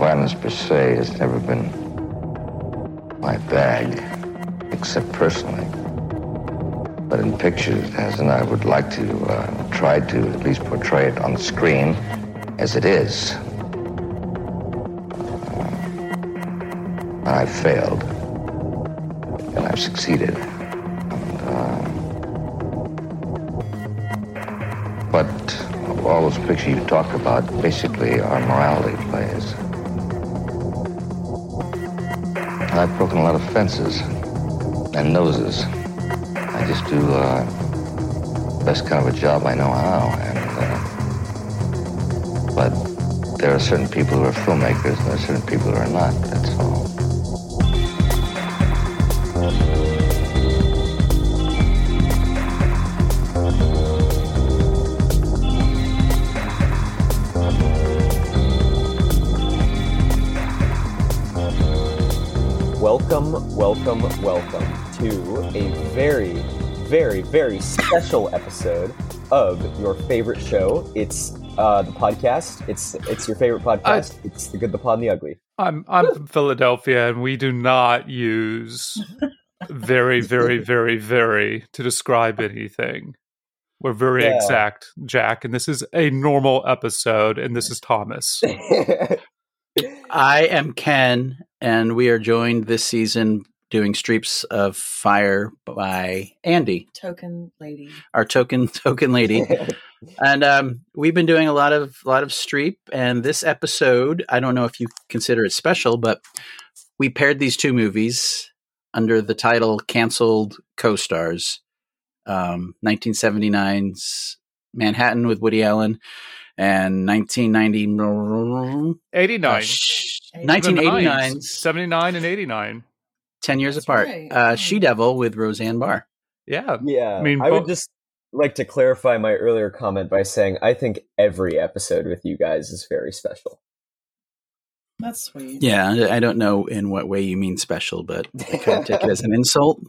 Violence per se has never been my bag, except personally. But in pictures, it has, and I would like to uh, try to at least portray it on the screen as it is. Uh, I've failed, and I've succeeded. And, uh, but all those pictures you talk about basically are morality plays. I've broken a lot of fences and noses. I just do uh, the best kind of a job I know how. And uh, but there are certain people who are filmmakers, and there are certain people who are not. That's all. Welcome, welcome, welcome to a very, very, very special episode of your favorite show. It's uh, the podcast. It's it's your favorite podcast. it's the good, the pod, and the ugly. I'm I'm from Philadelphia, and we do not use very, very, very, very to describe anything. We're very Yeah. exact, Jack, and this is a normal episode, and this is Thomas. I am Ken, and we are joined this season doing Streeps of Fire by Andi, token lady. our token token lady. and um, we've been doing a lot of a lot of Streep, and this episode, I don't know if you consider it special, but we paired these two movies under the title "Cancelled Co-Stars," um, 1979's Manhattan with Woody Allen, and 1990. 89. Uh, sh- 1989's 79 and 89. 10 years That's apart. right. Uh. She Devil with Roseanne Barr. Yeah. yeah, I mean, I would just like to clarify my earlier comment by saying I think every episode with you guys is very special. That's sweet. Yeah, I I don't know in what way you mean special, but I kind of take it as an insult.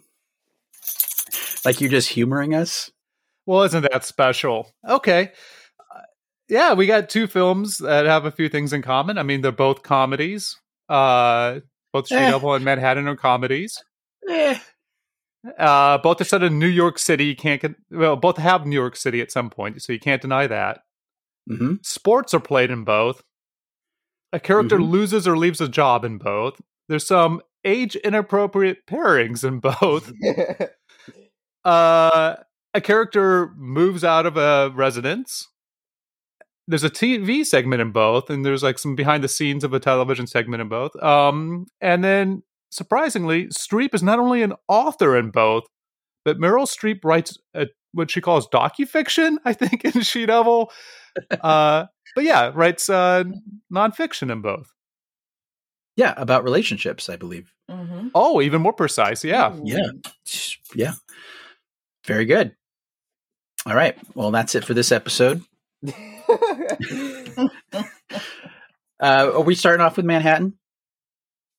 Like you're just humoring us. Well, isn't that special? Okay. Uh, yeah, we got two films that have a few things in common. I mean, they're both comedies. Uh, both Street Eh. Devil and Manhattan are comedies. Eh. Uh, both are set in New York City. You can't get, well, both have New York City at some point, so you can't deny that. hmm Sports are played in both. A character Mhm. loses or leaves a job in both. There's some age inappropriate pairings in both. uh, a character moves out of a residence. There's a TV segment in both, and there's like some behind the scenes of a television segment in both. Um, and then surprisingly, Streep is not only an author in both, but Meryl Streep writes a, what she calls docufiction, I think, in She Devil. uh, but yeah, writes uh, nonfiction in both. Yeah, about relationships, I believe. Mm-hmm. Oh, even more precise. Yeah. Yeah. Yeah. Very good. All right. Well, that's it for this episode. Uh, are we starting off with Manhattan?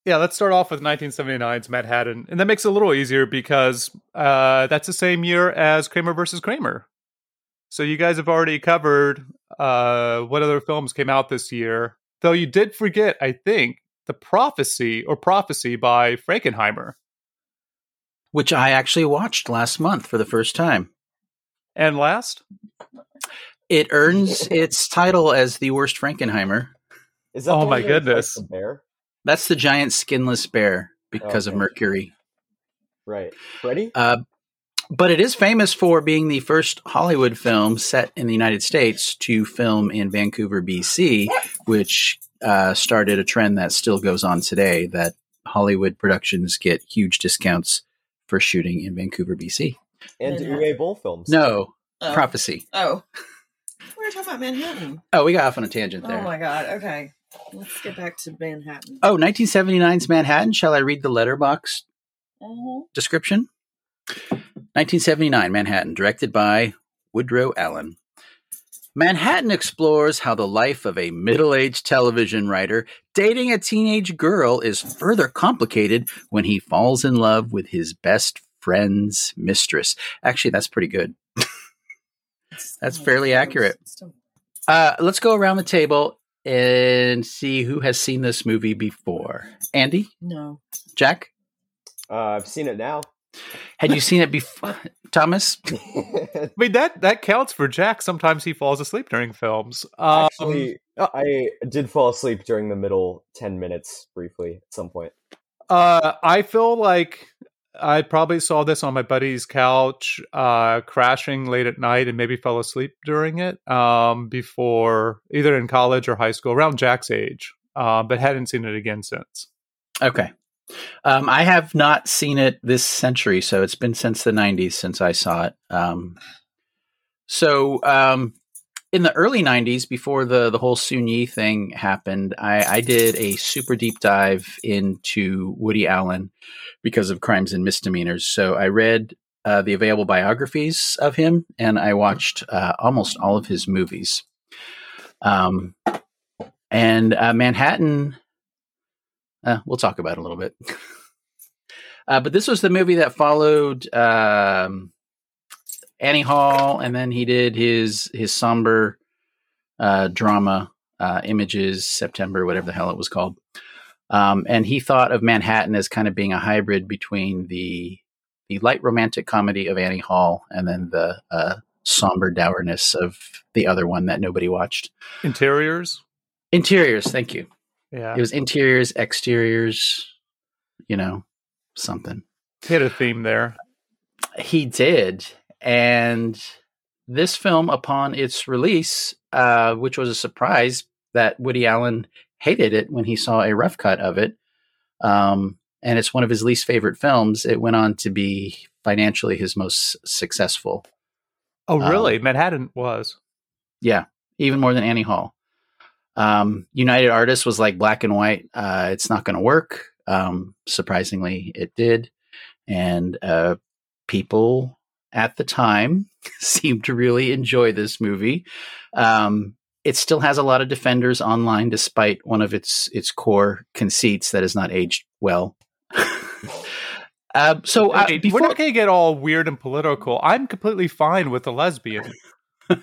Yeah, let's start off with 1979's Manhattan. And that makes it a little easier because uh, that's the same year as Kramer versus Kramer. So you guys have already covered uh, what other films came out this year. Though you did forget, I think, The Prophecy or Prophecy by Frankenheimer. Which I actually watched last month for the first time. And last, It earns its title as the worst Frankenheimer. Is that Oh my one where it's like goodness. bear? That's the giant skinless bear because of Mercury. Right, Freddy. Uh, but it is famous for being the first Hollywood film set in the United States to film in Vancouver, BC, which uh, started a trend that still goes on today that Hollywood productions get huge discounts for shooting in Vancouver, BC. and Manhattan. Uwe Boll films. No, Oh. prophecy. Oh. We were talking about Manhattan. Oh, we got off on a tangent there. Oh my god. Okay. Let's get back to Manhattan. Oh, 1979's Manhattan. Shall I read the Letterboxd Mhm. description? 1979 Manhattan, directed by Woodrow Allen. Manhattan explores how the life of a middle aged television writer dating a teenage girl is further complicated when he falls in love with his best friend's mistress. Actually, that's pretty good. That's fairly accurate. Uh, let's go around the table. and see who has seen this movie before. Andi, No. Jack, Uh, I've seen it now. had you seen it before? Thomas, I mean that that counts for Jack. Sometimes he falls asleep during films. Um, Actually, I did fall asleep during the middle 10 minutes briefly at some point. Uh, I feel like I probably saw this on my buddy's couch, uh, crashing late at night, and maybe fell asleep during it. Um, before either in college or high school, around Jack's age, uh, but hadn't seen it again since. Okay. Um, I have not seen it this century, so it's been since the 90s since I saw it. Um, so, um, in the early 90s, before the, the whole Soon Yi thing happened, I, I did a super deep dive into Woody Allen because of crimes and misdemeanors. So, I read uh, the available biographies of him and I watched uh, almost all of his movies. Um, and uh, Manhattan uh, we'll talk about it a little bit. uh, but this was the movie that followed um, Annie Hall, and then he did his his somber uh, drama uh, images September, whatever the hell it was called. Um, and he thought of Manhattan as kind of being a hybrid between the the light romantic comedy of Annie Hall and then the uh, somber dourness of the other one that nobody watched. Interiors, Interiors, thank you. yeah, It was interiors, exteriors, you know, something. had a theme there. He did. And this film, upon its release, uh, which was a surprise that Woody Allen hated it when he saw a rough cut of it, um, and it's one of his least favorite films, it went on to be financially his most successful. Oh, Um, really? Manhattan was. Yeah, even more than Annie Hall. Um, United Artists was like black and white. Uh, it's not going to work. Um, surprisingly, it did, and uh, people at the time seemed to really enjoy this movie. Um, it still has a lot of defenders online, despite one of its its core conceits that has not aged well. uh, so uh, Hey, before we're not going to get all weird and political. I'm completely fine with the lesbian.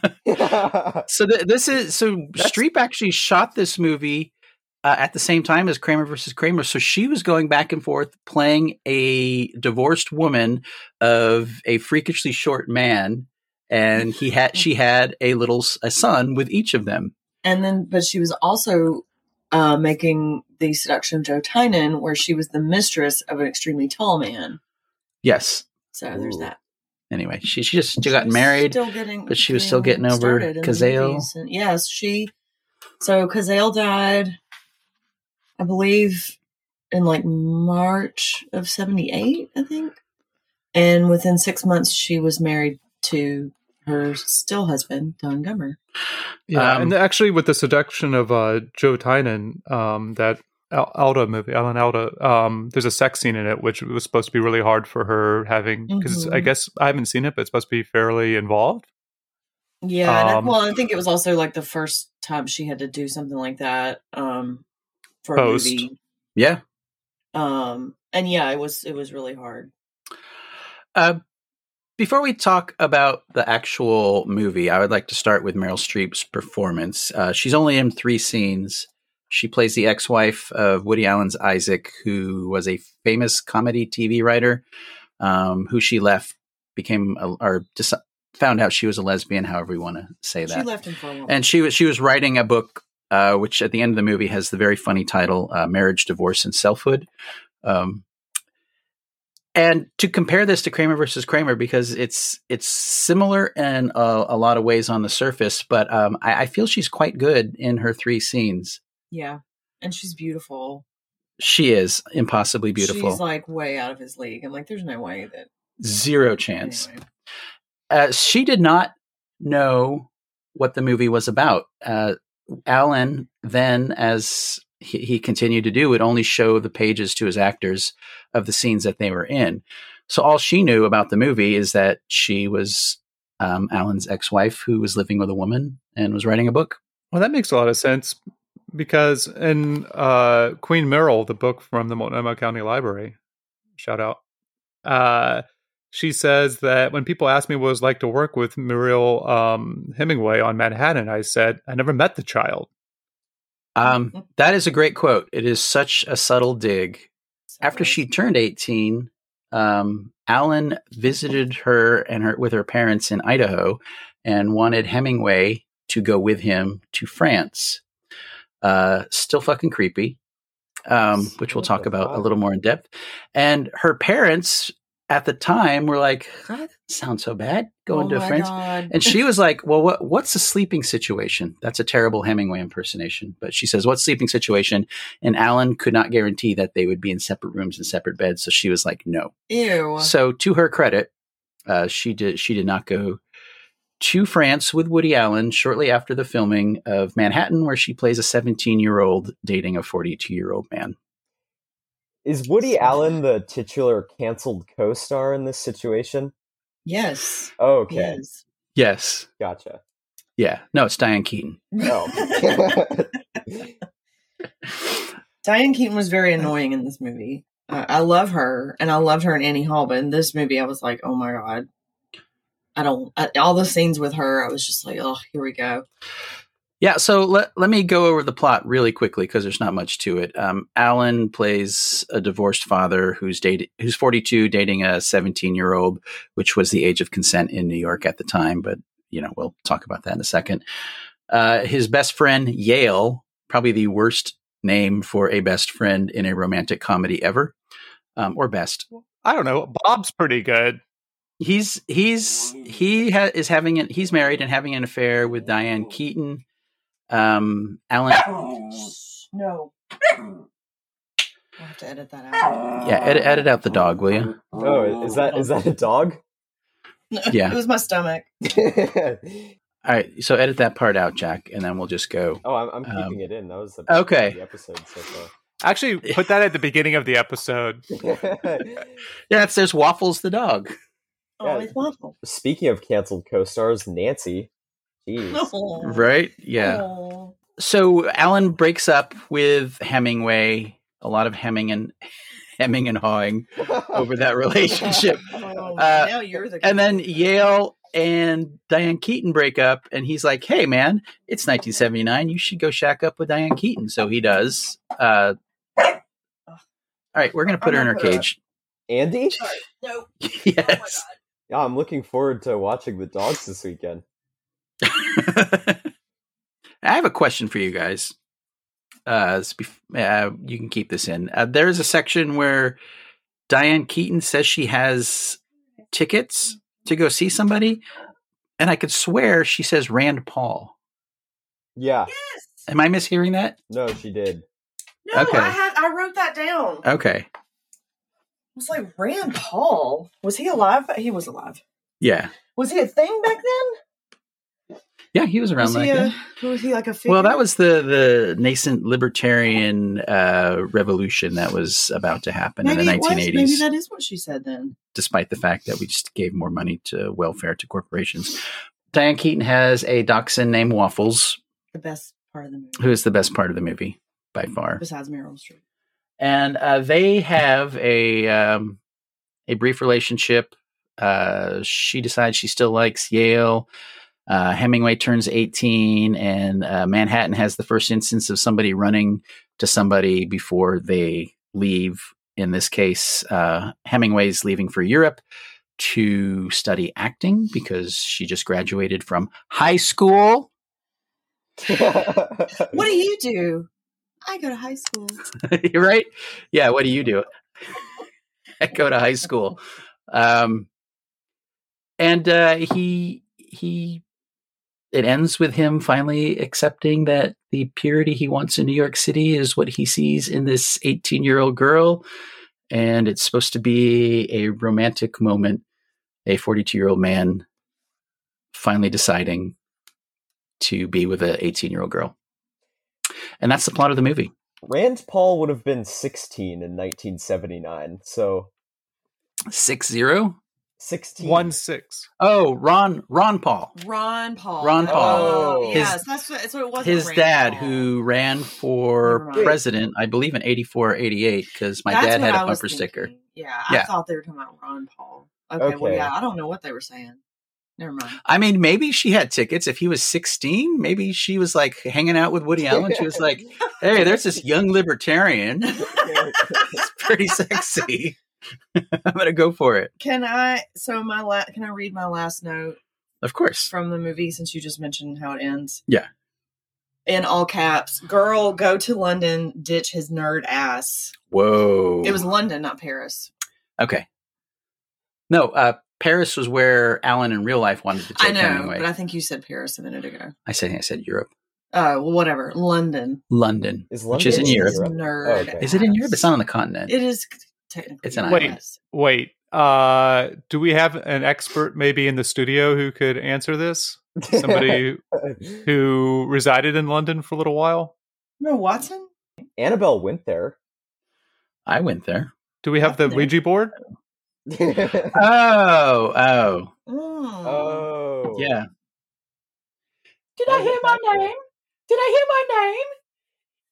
So th- this is so That's- Streep actually shot this movie uh, at the same time as Kramer versus Kramer. So she was going back and forth playing a divorced woman of a freakishly short man, and he had she had a little a son with each of them. And then, but she was also uh, making the seduction of Joe Tynan, where she was the mistress of an extremely tall man. Yes. So there's Ooh. that. Anyway, she she just she got married. getting, but she was still getting over started in the Cazale. movies. And yes, she. So Cazale died, I believe, in like March of '78, I think. And within six months, she was married to her still husband, Don Gummer. Yeah, Um, and actually, with the seduction of uh, Joe Tynan, um, that Al- Alda movie, Alan Alda, um, there's a sex scene in it, which was supposed to be really hard for her having because I Mhm. guess I haven't seen it, but it's supposed to be fairly involved. Yeah, and I, Um, well, I think it was also like the first time she had to do something like that um, for Post. a movie. Yeah. Um, and yeah, it was it was really hard. Uh, before we talk about the actual movie, I would like to start with Meryl Streep's performance. Uh, she's only in three scenes. She plays the ex wife of Woody Allen's Isaac, who was a famous comedy TV writer um, who she left, became, a, or dis- found out she was a lesbian, however you want to say that. She left him for a while. and she was, she was writing a book, uh, which at the end of the movie has the very funny title uh, Marriage, Divorce, and Selfhood. Um, and to compare this to Kramer versus Kramer, because it's it's similar in a, a lot of ways on the surface, but um, I, I feel she's quite good in her three scenes. yeah, and she's beautiful. She is impossibly beautiful, She's like way out of his league. I'm like, there's no way that. zero chance. Anyway. uh, she did not know what the movie was about. Uh, Allen then, as he, he continued to do, would only show the pages to his actors of the scenes that they were in. So all she knew about the movie is that she was um, Allen's ex-wife who was living with a woman and was writing a book. Well, that makes a lot of sense because in uh, Queen Meryl, the book from the Multnomah County Library, shout out, uh, she says that when people ask me what it was like to work with Mariel um, Hemingway on Manhattan, I said, I never met the child. Um, that is a great quote. It is such a subtle dig. After she turned 18, um, Allen visited her and her with her parents in Idaho and wanted Hemingway to go with him to France. Uh, still fucking creepy, um, which we'll talk about a little more in depth. And her parents at the time were like, "Ah, that doesn't so bad going oh to France. God. And she was like, "Well, what, what's the sleeping situation?" That's a terrible Hemingway impersonation, but she says, "What's sleeping situation?" And Allen could not guarantee that they would be in separate rooms and separate beds, so she was like, "No." Ew. So, to her credit, uh, she did she did not go to France with Woody Allen shortly after the filming of Manhattan, where she plays a 17 year old dating a 42 year old man. Is Woody Allen the titular canceled co-star in this situation? yes. Oh, okay, Yes. Yes, gotcha. yeah, no, it's Diane Keaton. No. Diane Keaton was very annoying in this movie. Uh, I love her, and I loved her in Annie Hall, but in this movie, I was like, oh my god, I don't. I, all the scenes with her, I was just like, oh, here we go. Yeah, so let, let me go over the plot really quickly because there's not much to it. Um, Allen plays a divorced father who's dated, who's 42, dating a 17 year old, which was the age of consent in New York at the time. But you know, we'll talk about that in a second. Uh, his best friend Yale, probably the worst name for a best friend in a romantic comedy ever, um, or best. I don't know. Bob's pretty good. He's he's he ha- is having an, he's married and having an affair with Diane Keaton. Um, Allen. No. I'll have to edit that out. Yeah, edit, edit out the dog, will you? oh, is that is that a dog? Yeah. it was my stomach. oh, All right, so edit that part out, Jack, and then we'll just go. I'm, I'm keeping Um, it in. That was the okay. the episode so far. Actually, put that at the beginning of the episode. Yeah, it says Waffles the dog. Oh, Yeah. it's waffle. Speaking of canceled co-stars, Nancy. Jeez. Oh. Right? Yeah. Oh. So Allen breaks up with Hemingway. A lot of hemming and hemming and hawing over that relationship. Oh, Uh, now you're the And then Yale and Diane Keaton break up, and he's like, "Hey, man, it's 1979. You should go shack up with Diane Keaton." So he does. Uh, all right, we're gonna put her in her cage. Andi? no. yes. Yeah, I'm looking forward to watching the dogs this weekend. I have a question for you guys. Uh, uh, you can keep this in. Uh, there's a section where Diane Keaton says she has tickets to go see somebody, and I could swear she says Rand Paul. Yeah. Yes. Am I mishearing that? No, she did. No, Okay. I had I wrote that down. Okay. I was like, Rand Paul. Was he alive? He was alive. Yeah. Was he a thing back then? Yeah, he was around Was like he, that. a, was he like a figure? Well, that was the the nascent libertarian uh, revolution that was about to happen maybe in the 1980s. Maybe that is what she said then. despite the fact that we just gave more money to welfare to corporations. Diane Keaton has a dachshund named Waffles, The best part of the movie, who is the best part of the movie by far. besides Meryl Streep. And uh, they have a um, a brief relationship. Uh, she decides she still likes Yale. Uh, Hemingway turns 18, and uh, Manhattan has the first instance of somebody running to somebody before they leave. In this case, uh, Hemingway's leaving for Europe to study acting because she just graduated from high school. What do you do? I go to high school. You're right? Yeah. What do you do? I go to high school. Um, and uh, he he it ends with him finally accepting that the purity he wants in New York City is what he sees in this 18 year old girl, and it's supposed to be a romantic moment. A 42 year old man finally deciding to be with an 18 year old girl, and that's the plot of the movie. Rand Paul would have been 16 in 1979. So Six zero. 16. One six. Oh, Ron Ron Paul, Ron Paul. Ron Paul. Oh. Oh, yes, that's what, that's what it was. his dad, who ran for president, I believe in 84 or 88, because my That's dad had a I was bumper sticker. thinking. Yeah, Yeah. I thought they were talking about Ron Paul. Okay, well, Okay. yeah, I don't know what they were saying. Never mind. I mean, maybe she had tickets. If he was 16, maybe she was like hanging out with Woody Allen. She was like, hey, there's this young libertarian. it's pretty sexy. I'm going to go for it. Can I? So my la- can I read my last note Of course. from the movie since you just mentioned how it ends? Yeah. In all caps, girl, go to London, ditch his nerd ass. Whoa. It was London, not Paris. okay. No, uh, Paris was where Allen in real life wanted to I take know, Hemingway. but I think you said Paris a minute ago. I said, I said Europe, Uh, well, whatever. London. London, Is which is in Europe. Europe? Nerd. Oh, okay. Is it in. Europe? It's not on the continent. It is technically. It's an Wait. island. Wait, uh, do we have an expert maybe in the studio who could answer this? Somebody who resided in London for a little while? No, Watson. Annabelle went there. I went there. Do we have the Ouija board? Oh, oh, Mm. oh, yeah. Did I hear my name? Did I hear my name?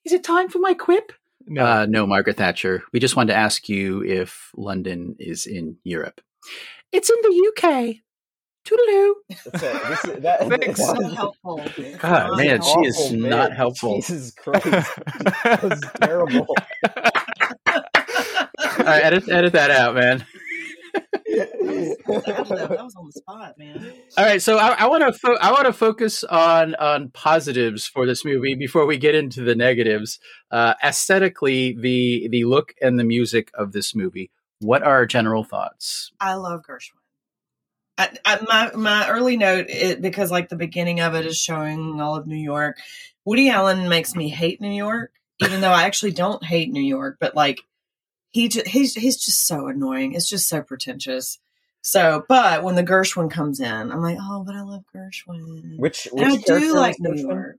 Is it time for my quip? No. Uh, no, Margaret Thatcher. We just wanted to ask you if London is in Europe. It's in the UK. Toodaloo. That's it. This is- that- Thanks. So that- helpful. God, Not man, she is awful not bit. helpful. Jesus Christ, that was terrible. All right, edit, edit that out, man. That was on the spot, man. All right, so I, I want to I want to focus on on positives for this movie before we get into the negatives. Uh, aesthetically, the the look and the music of this movie. What are our general thoughts? I love Gershwin. I, I, my my early note, it, because like the beginning of it is showing all of New York. Woody Allen makes me hate New York, even though I actually don't hate New York. But like he ju- he's he's just so annoying. It's just so pretentious. So, but when the Gershwin comes in, I'm like, oh, but I love Gershwin. Which which and I do like was New Gershwin?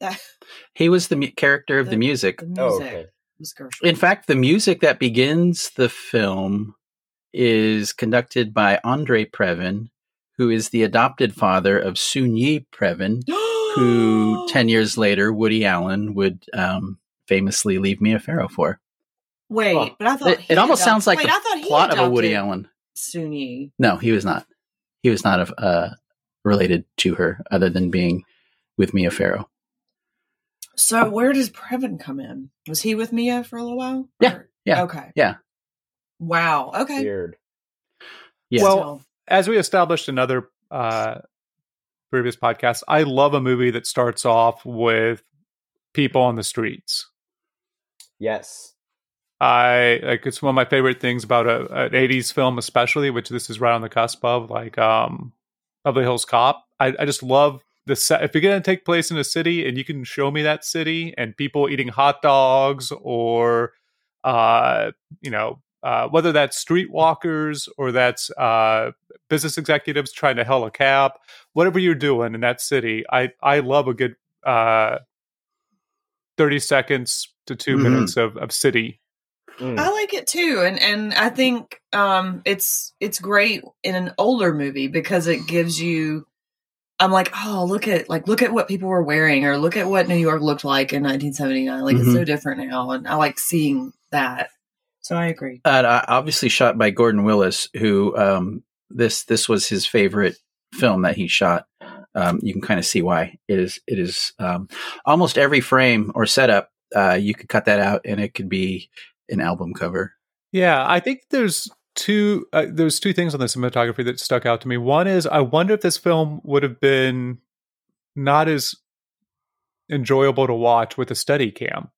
York. He was the mu- character of the, The- music. the music Oh, okay. was Gershwin. In fact, the music that begins the film is conducted by Andre Previn, who is the adopted father of Soon-Yi Previn, who 10 years later Woody Allen would um, famously leave Mia Farrow for. Wait, Oh. but I thought It, it almost adopted- sounds like wait, the I thought he plot of a Woody Allen. Soon Yi. No, he was not. He was not uh, related to her other than being with Mia Farrow. So where does Previn come in? Was he with Mia for a little while? Yeah, Or- yeah, Okay. yeah. Wow. Okay. Weird. Yeah. Well, Still. as we established in other uh, previous podcasts, I love a movie that starts off with people on the streets. Yes. I like it's one of my favorite things about a, an '80s film, especially, which this is right on the cusp of, like um, Beverly Hills Cop. I, I just love the set. If you're going to take place in a city and you can show me that city and people eating hot dogs or, uh, you know, uh, whether that's streetwalkers or that's uh, business executives trying to hail a cab, whatever you're doing in that city, I I love a good uh, thirty seconds to 2 Mhm. minutes of, of city. Mm. I like it too, and and I think um, it's it's great in an older movie because it gives you. I'm like, oh, look at like look at what people were wearing, or look at what New York looked like in 1979. Like it's Mhm. so different now, and I like seeing that. So I agree. Uh, obviously shot by Gordon Willis, who um, this this was his favorite film that he shot. Um, you can kind of see why it is. It is um, almost every frame or setup. Uh, you could cut that out, and it could be an album cover. Yeah, I think there's two uh, there's two things on the cinematography that stuck out to me. One is I wonder if this film would have been not as enjoyable to watch with a Steadicam.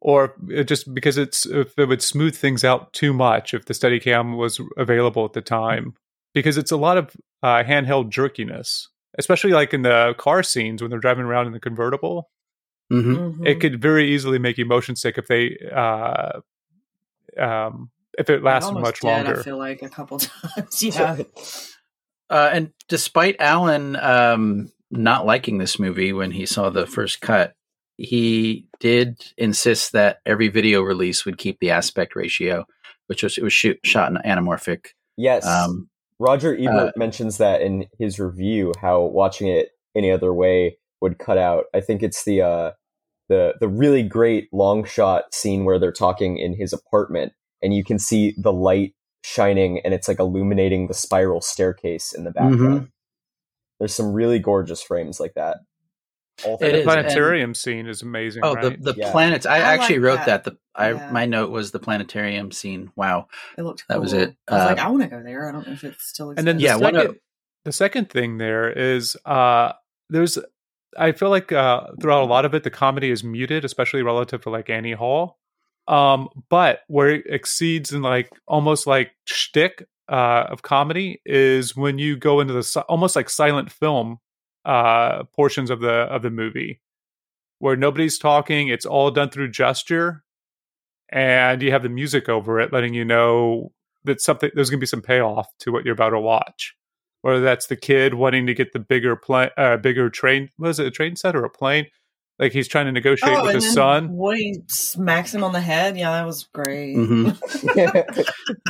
Or just because it's if it would smooth things out too much if the Steadicam was available at the time because it's a lot of uh, handheld jerkiness, especially like in the car scenes when they're driving around in the convertible hmm Mhm. it could very easily make you motion sick if they uh um if it lasts lasted much did, longer I feel like a couple times. Yeah. Uh, and despite Allen um, not liking this movie when he saw the first cut, he did insist that every video release would keep the aspect ratio, which was it was shoot, shot in anamorphic. Yes. Um, Roger Ebert uh, mentions that in his review, how watching it any other way would cut out. I think it's the uh, the the really great long shot scene where they're talking in his apartment, and you can see the light shining and it's like illuminating the spiral staircase in the background. There's some really gorgeous frames like that. All It the is, planetarium scene is amazing. Oh, right? the the Yeah. planets. I, I actually like wrote that. that. The I Yeah. my note was the planetarium scene. Wow. It looked That cool. was it. I was like, Uh, I want to go there. I don't know if it still exists. and then the Yeah, one second, of- the second thing there is uh there's I feel like uh throughout a lot of it the comedy is muted, especially relative to like Annie Hall. Um, but where it exceeds in like almost like shtick uh of comedy is when you go into the si- almost like silent film uh portions of the of the movie where nobody's talking, it's all done through gesture and you have the music over it letting you know that something there's going to be some payoff to what you're about to watch whether that's the kid wanting to get the bigger plane uh, bigger train was it a train set or a plane like he's trying to negotiate oh, with and his then son Woody smacks him on the head. Yeah, that was great. Mhm.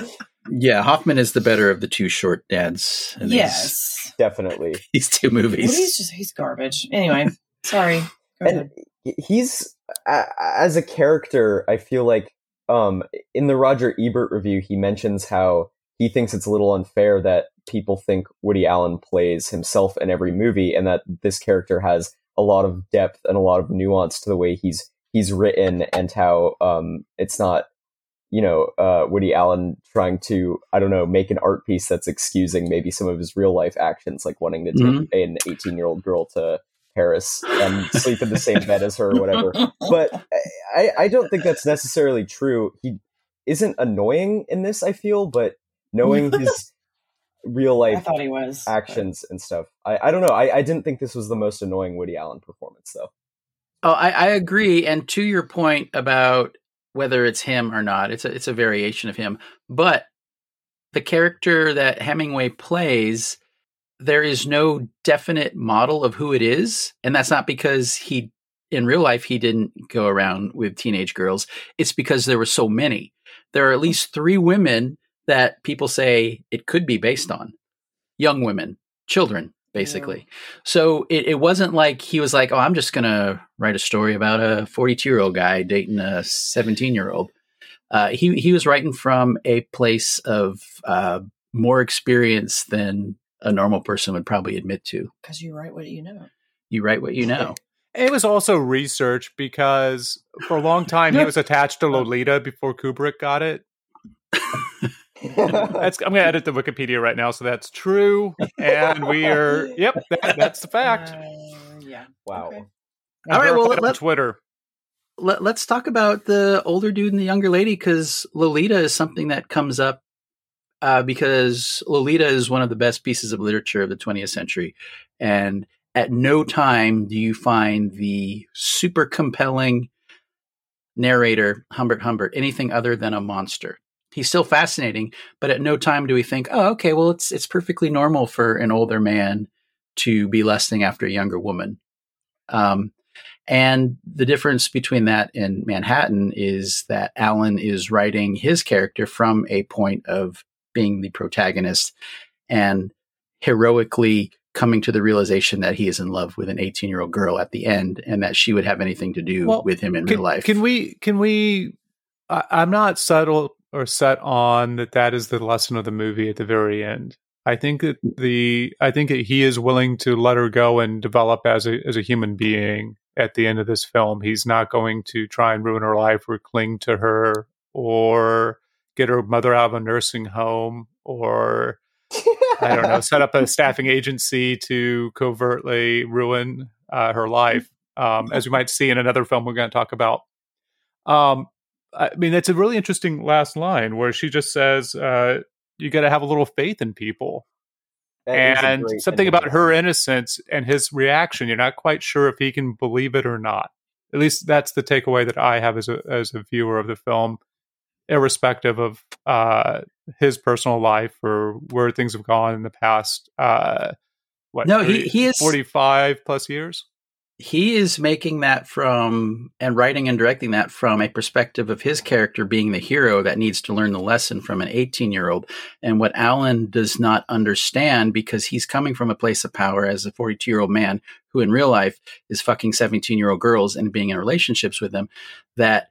Yeah, Hoffman is the better of the two short dads. in these- yes. Definitely. these, two movies. Woody's just he's garbage. Anyway, sorry. And he's as a character i feel like um in the roger ebert review he mentions how he thinks it's a little unfair that people think woody allen plays himself in every movie and that this character has a lot of depth and a lot of nuance to the way he's he's written and how um it's not you know uh woody allen trying to i don't know make an art piece that's excusing maybe some of his real life actions like wanting to take Mhm. an 18 year old girl to Paris and sleep in the same bed as her or whatever. But I, I don't think that's necessarily true. He isn't annoying in this, I feel, but knowing his real life I life thought he was but- actions and stuff, I, I don't know. I, I didn't think this was the most annoying Woody Allen performance, though. Oh, I, I agree. And to your point about whether it's him or not, it's a it's a variation of him. But the character that Hemingway plays, there is no definite model of who it is, and that's not because he in real life he didn't go around with teenage girls. It's because there were so many. There are at least three women that people say it could be based on. Young women, children, basically. So it, it wasn't like he was like, oh, I'm just going to write a story about a 42 year old guy dating a 17 year old. Uh, he, he was writing from a place of uh, more experience than a normal person would probably admit to. because you write what you know. You write what you know. it was also research because for a long time he was attached to lolita before kubrick got it that's i'm going to edit the wikipedia right now so that's true and we are yep that, that's the fact Uh, yeah. wow. Okay. All right, well, Verified on twitter Let, let's talk about the older dude and the younger lady because Lolita is something that comes up uh, because Lolita is one of the best pieces of literature of the 20th century. And at no time do you find the super compelling narrator, Humbert Humbert, anything other than a monster. He's still fascinating, but at no time do we think, oh, okay, well, it's it's perfectly normal for an older man to be lusting after a younger woman. Um, and the difference between that and Manhattan is that Allen is writing his character from a point of being the protagonist and heroically coming to the realization that he is in love with an 18 year old girl at the end and that she would have anything to do Well, with him in can, real life. can we can we I, i'm not subtle or set on that that is the lesson of the movie at the very end. I think that the i think that he is willing to let her go and develop as a as a human being at the end of this film. He's not going to try and ruin her life or cling to her or get her mother out of a nursing home or I don't know, set up a staffing agency to covertly ruin uh, her life, um, as we might see in another film we're going to talk about. Um, I mean, it's a really interesting last line where she just says, uh, "You got to have a little faith in people." That and something about her innocence and his reaction. You're not quite sure if he can believe it or not. At least that's the takeaway that I have as a as a viewer of the film, irrespective of uh, his personal life or where things have gone in the past. Uh, what? No, he- he is- forty five plus years. He is making that from and writing and directing that from a perspective of his character being the hero that needs to learn the lesson from an 18 year old and what allen does not understand because he's coming from a place of power as a 42 year old man who in real life is fucking 17 year old girls and being in relationships with them that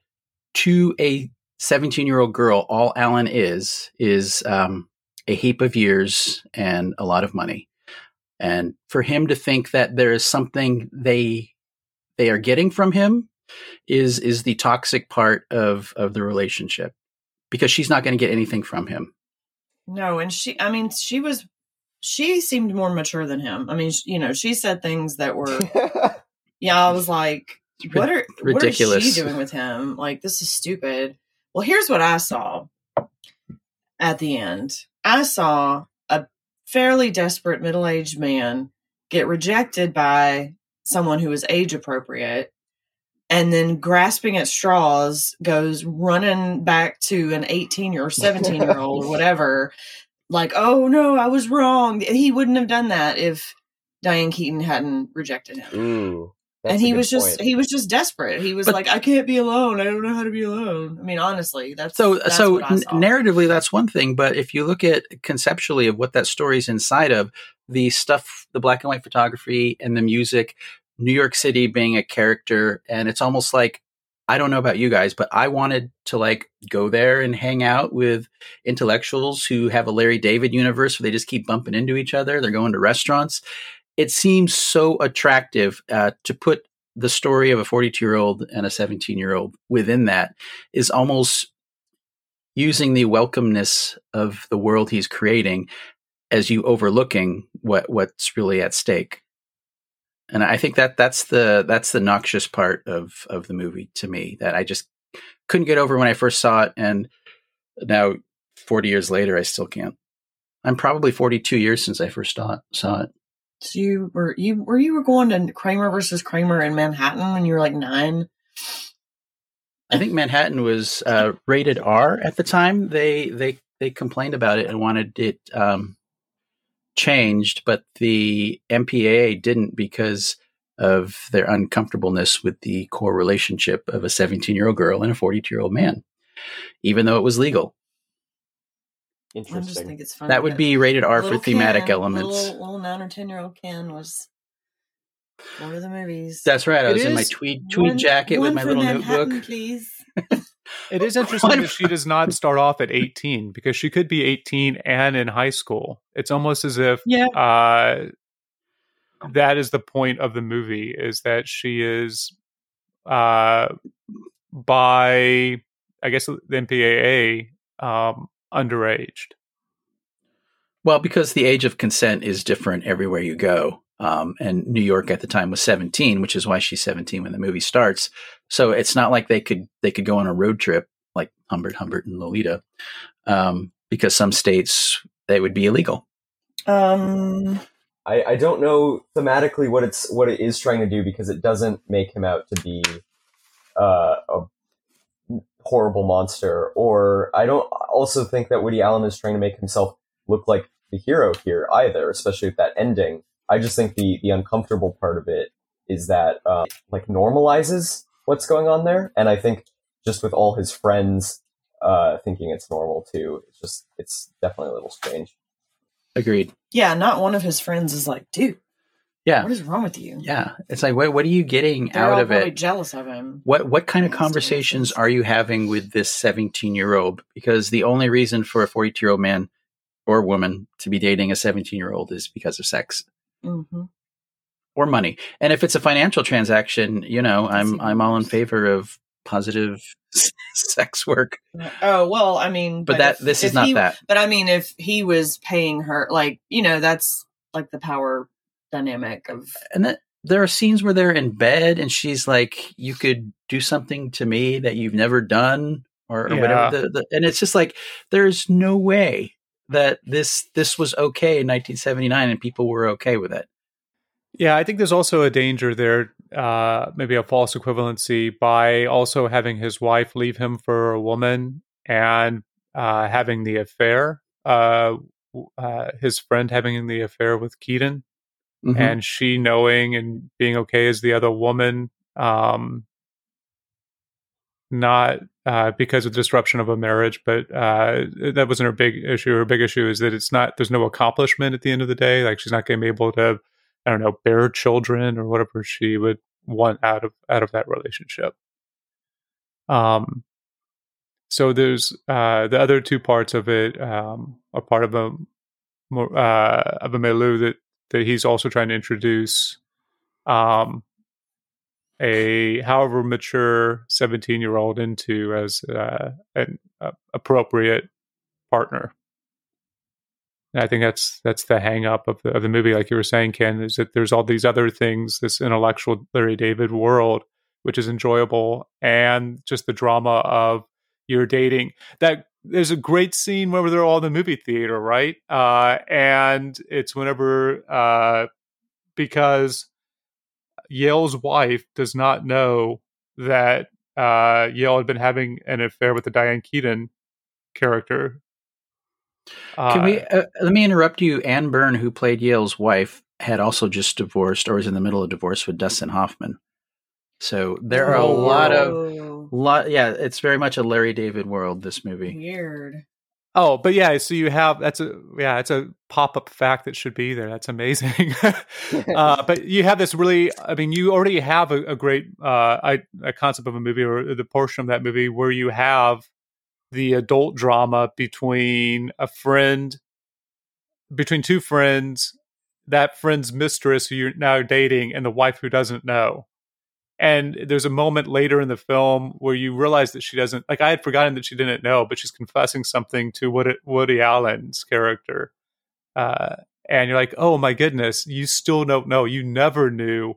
to a 17 year old girl, all Allen is, is um, a heap of years and a lot of money. And for him to think that there is something they they are getting from him is is the toxic part of of the relationship because she's not going to get anything from him. No, and she, I mean, she was, she seemed more mature than him. I mean, sh- you know, she said things that were, yeah, I was like, what are, ridiculous. what is she doing with him? Like, this is stupid. Well, here's what I saw at the end I saw a fairly desperate middle aged man get rejected by someone who is age appropriate and then grasping at straws goes running back to an 18 or 17 year old or whatever like oh no i was wrong. He wouldn't have done that if diane keaton hadn't rejected him. Ooh, that's and he was just point. he was just desperate he was But- like i can't be alone i don't know how to be alone i mean honestly that's So, that's so what I n- saw. narratively, that's one thing. But if you look at conceptually of what that story's inside of, the stuff, the black and white photography and the music, New York City being a character, and it's almost like I don't know about you guys, but I wanted to like go there and hang out with intellectuals who have a Larry David universe where they just keep bumping into each other. They're going to restaurants. It seems so attractive uh, to put the story of a 42 year old and a 17 year old within that is almost using the welcomeness of the world he's creating as you overlooking what what's really at stake and i think that that's the that's the noxious part of of the movie to me that i just couldn't get over when i first saw it and now 40 years later i still can't i'm probably 42 years since i first saw it, saw it. So you were you were you were going to kramer versus kramer in manhattan when you were like nine I think Manhattan was uh, rated R at the time. They they they complained about it and wanted it um, changed, but the MPAA didn't because of their uncomfortableness with the core relationship of a 17 year old girl and a 42 year old man, even though it was legal. I just think it's funny That would be rated R for thematic Ken, elements. little, little nine or ten year old ken was one of the movies That's right. I It was in my tweed tweed One- jacket with my little Manhattan, notebook. please It is interesting that she does not start off at 18 because she could be 18 and in high school. It's almost as if yeah uh, that is the point of the movie is that she is uh, by I guess the MPAA um, underaged. Well, because the age of consent is different everywhere you go. Um, and New York at the time was 17, which is why she's 17 when the movie starts. So it's not like they could they could go on a road trip like Humbert, Humbert, and Lolita, um, because some states they would be illegal. um I, I don't know thematically what it's what it is trying to do because it doesn't make him out to be uh, a horrible monster. Or I don't also think that Woody Allen is trying to make himself look like the hero here either, especially with that ending. I just think the the uncomfortable part of it is that uh, like normalizes what's going on there, and I think just with all his friends uh, thinking it's normal too, it's just it's definitely a little strange. Agreed. yeah not one of his friends is like dude Yeah, what is wrong with you yeah. It's like what what are you getting They're out of probably it? jealous of him What what kind of conversations are you having with this 17 year old? Because the only reason for a 42 year old man or woman to be dating a 17 year old is because of sex. hmm or money. And if it's a financial transaction, you know, I'm I'm all in favor of positive sex work. oh well i mean But, that if- this if is not he- that. but i mean if he was paying her like you know that's like the power dynamic of And that there are scenes where they're in bed and she's like, "You could do something to me that you've never done," or, or Yeah. whatever. The, the, and it's just like there's no way that this this was okay in 1979 and people were okay with it. Yeah, I think there's also a danger there, uh, maybe a false equivalency by also having his wife leave him for a woman and uh, having the affair. Uh, uh, his friend having the affair with Keaton, Mhm. and she knowing and being okay as the other woman, um, not uh, because of disruption of a marriage, but uh, that wasn't her big issue. Her big issue is that it's not. There's no accomplishment at the end of the day. Like she's not going to be able to, I don't know, bear children or whatever she would want out of out of that relationship. Um, so there's uh, the other two parts of it um, are part of a more uh, of a milieu that that he's also trying to introduce um, a however mature 17 year old into as uh, an uh, appropriate partner and I think that's that's the hang up of the of the movie, like you were saying, Ken, is that there's all these other things, this intellectual Larry David world, which is enjoyable, and just the drama of you're dating. That there's a great scene where they're all in the movie theater, right? Uh, and it's whenever uh, because Yale's wife does not know that uh, Yale had been having an affair with the Diane Keaton character can we uh, uh, let me interrupt you? Anne Byrne, who played Yale's wife, had also just divorced or was in the middle of divorce with Dustin Hoffman. So there are a lot of oh. Lot. Yeah, it's very much a Larry David world. This movie. Weird. Oh, but yeah, so you have that's a yeah, it's a pop up fact that should be there. That's amazing. uh, but you have this really, I mean, you already have a, a great uh, a concept of a movie or the portion of that movie where you have the adult drama between a friend, between two friends, that friend's mistress who you're now dating, and the wife who doesn't know. And there's a moment later in the film where you realize that she doesn't, like, I had forgotten that she didn't know, but she's confessing something to Woody, Woody Allen's character. Uh, and you're like, oh my goodness, you still don't know. You never knew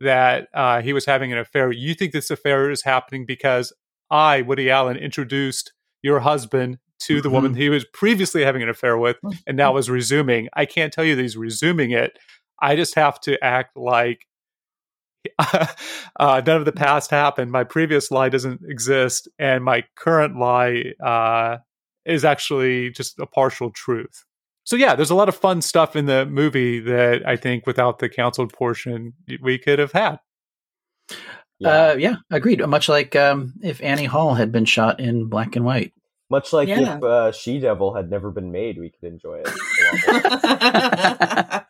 that uh, he was having an affair. You think this affair is happening because I, Woody Allen, introduced your husband to the mm-hmm. woman he was previously having an affair with mm-hmm. and now is resuming. I can't tell you that he's resuming it. I just have to act like uh, none of the past happened. My previous lie doesn't exist, and my current lie uh, is actually just a partial truth. So yeah, there's a lot of fun stuff in the movie that I think without the counseled portion we could have had. Yeah, uh, yeah agreed. Much like um, if Annie Hall had been shot in black and white. Much like yeah. if uh, She Devil had never been made, we could enjoy it.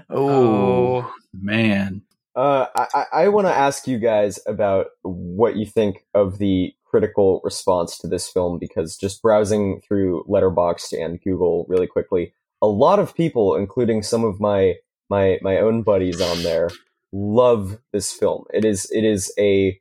oh man! Uh, I, I want to ask you guys about what you think of the critical response to this film because just browsing through Letterboxd and Google really quickly, a lot of people, including some of my my my own buddies on there, love this film. It is it is a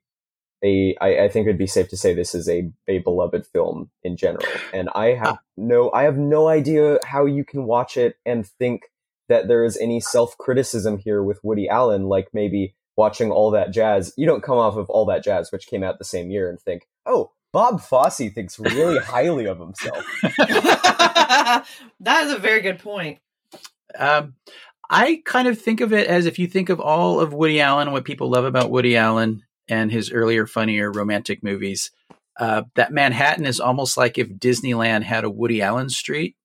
a I, I think it'd be safe to say this is a a beloved film in general. And I have ah. no I have no idea how you can watch it and think that there is any self criticism here with Woody Allen, like maybe watching all that jazz. You don't come off of all that jazz, which came out the same year, and think, oh, Bob Fosse thinks really highly of himself. that is a very good point. Um, I kind of think of it as if you think of all of Woody Allen, what people love about Woody Allen and his earlier, funnier romantic movies, uh, that Manhattan is almost like if Disneyland had a Woody Allen street.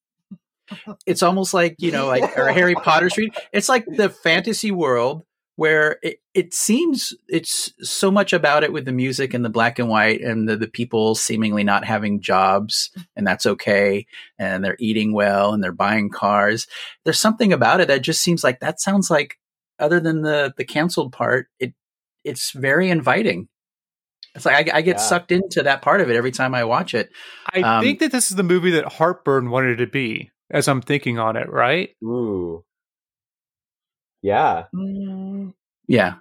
It's almost like, you know, like or a Harry Potter street. It's like the fantasy world where it, it seems it's so much about it with the music and the black and white and the, the people seemingly not having jobs and that's okay and they're eating well and they're buying cars there's something about it that just seems like that sounds like other than the the canceled part it it's very inviting it's like I, I get yeah. sucked into that part of it every time I watch it. I um, think that this is the movie that Heartburn wanted to be, as I'm thinking on it, right? Ooh, yeah. Mm. Yeah.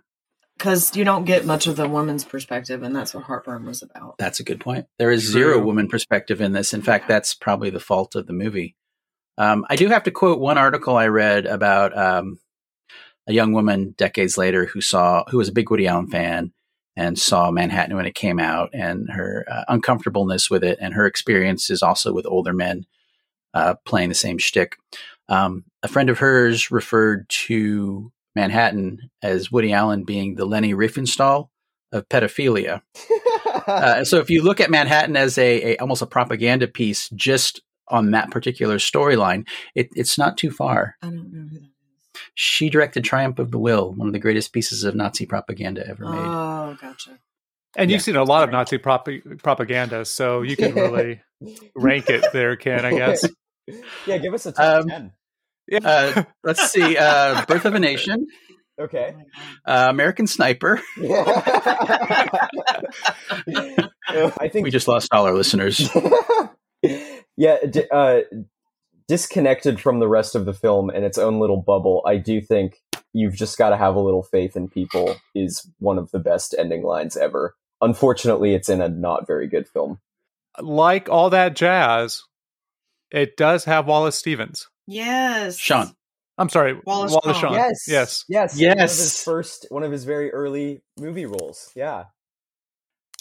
Because you don't get much of the woman's perspective, and that's what Heartburn was about. That's a good point. There is True. zero woman perspective in this. In fact, that's probably the fault of the movie. Um, I do have to quote one article I read about um, a young woman decades later who saw who was a big Woody Allen fan and saw Manhattan when it came out, and her uh, uncomfortableness with it, and her experiences also with older men uh, playing the same shtick. Um, a friend of hers referred to Manhattan as Woody Allen being the Leni Riefenstahl of pedophilia. uh, so if you look at Manhattan as a, a, almost a propaganda piece, just on that particular storyline, it, it's not too far. I don't know who that is. She directed Triumph of the Will, one of the greatest pieces of Nazi propaganda ever made. Oh, gotcha. And yeah. you've seen a lot of Nazi prop- propaganda, so you can really rank it there, Ken. I guess. yeah, give us a top um, ten. Yeah, uh, let's see. Uh, Birth of a Nation, Okay. Uh, American Sniper. I think We just lost all our listeners. yeah, d- uh, disconnected from the rest of the film and its own little bubble. I do think you've just got to have a little faith in people is one of the best ending lines ever. Unfortunately, it's in a not very good film. Like all that jazz, it does have Wallace Stevens. Yes. Sean. I'm sorry, Wallace Wallace, Shawn. Shawn. Yes, yes. yes, One of his first, one of his very early movie roles. Yeah,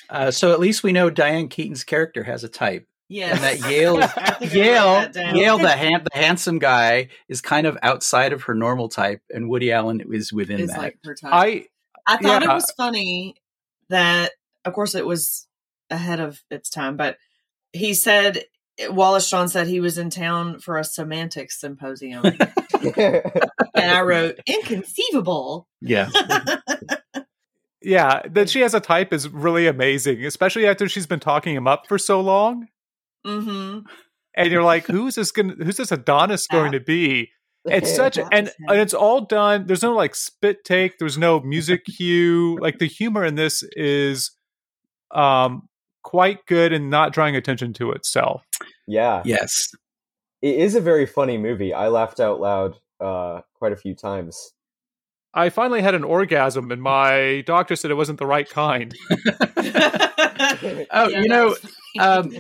Uh, so at least we know Diane Keaton's character has a type. Yes. And that Yale, I think I wrote Yale, that. Yale, the, han- the handsome guy, is kind of outside of her normal type, and Woody Allen is within is that. like her type. I I thought yeah. it was funny that, of course, it was ahead of its time, but he said Wallace Shawn said he was in town for a semantics symposium, and I wrote inconceivable. yeah, yeah, that she has a type is really amazing, especially after she's been talking him up for so long. hmm And you're like, who's this going who's this Adonis going to be? It's such and and it's all done. There's no like spit take. There's no music cue. Like the humor in this is um quite good and not drawing attention to itself. yeah. yes. It is a very funny movie. I laughed out loud uh, quite a few times. I finally had an orgasm, and my doctor said it wasn't the right kind. Oh, you know, um,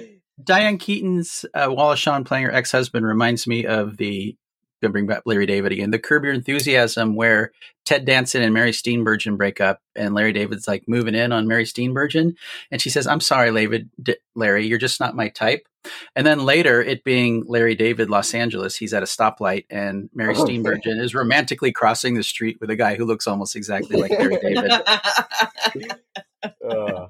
Diane Keaton's uh, Wallace Shawn playing her ex husband reminds me of the. Gonna bring back Larry David again. The Curb Your Enthusiasm, where Ted Danson and Mary Steenburgen break up, and Larry David's like moving in on Mary Steenburgen, and she says, "I'm sorry, Larry, D- Larry, you're just not my type." And then later, it being Larry David, Los Angeles, he's at a stoplight, and Mary Oh, Steenburgen is romantically crossing the street with a guy who looks almost exactly like Larry David. Uh,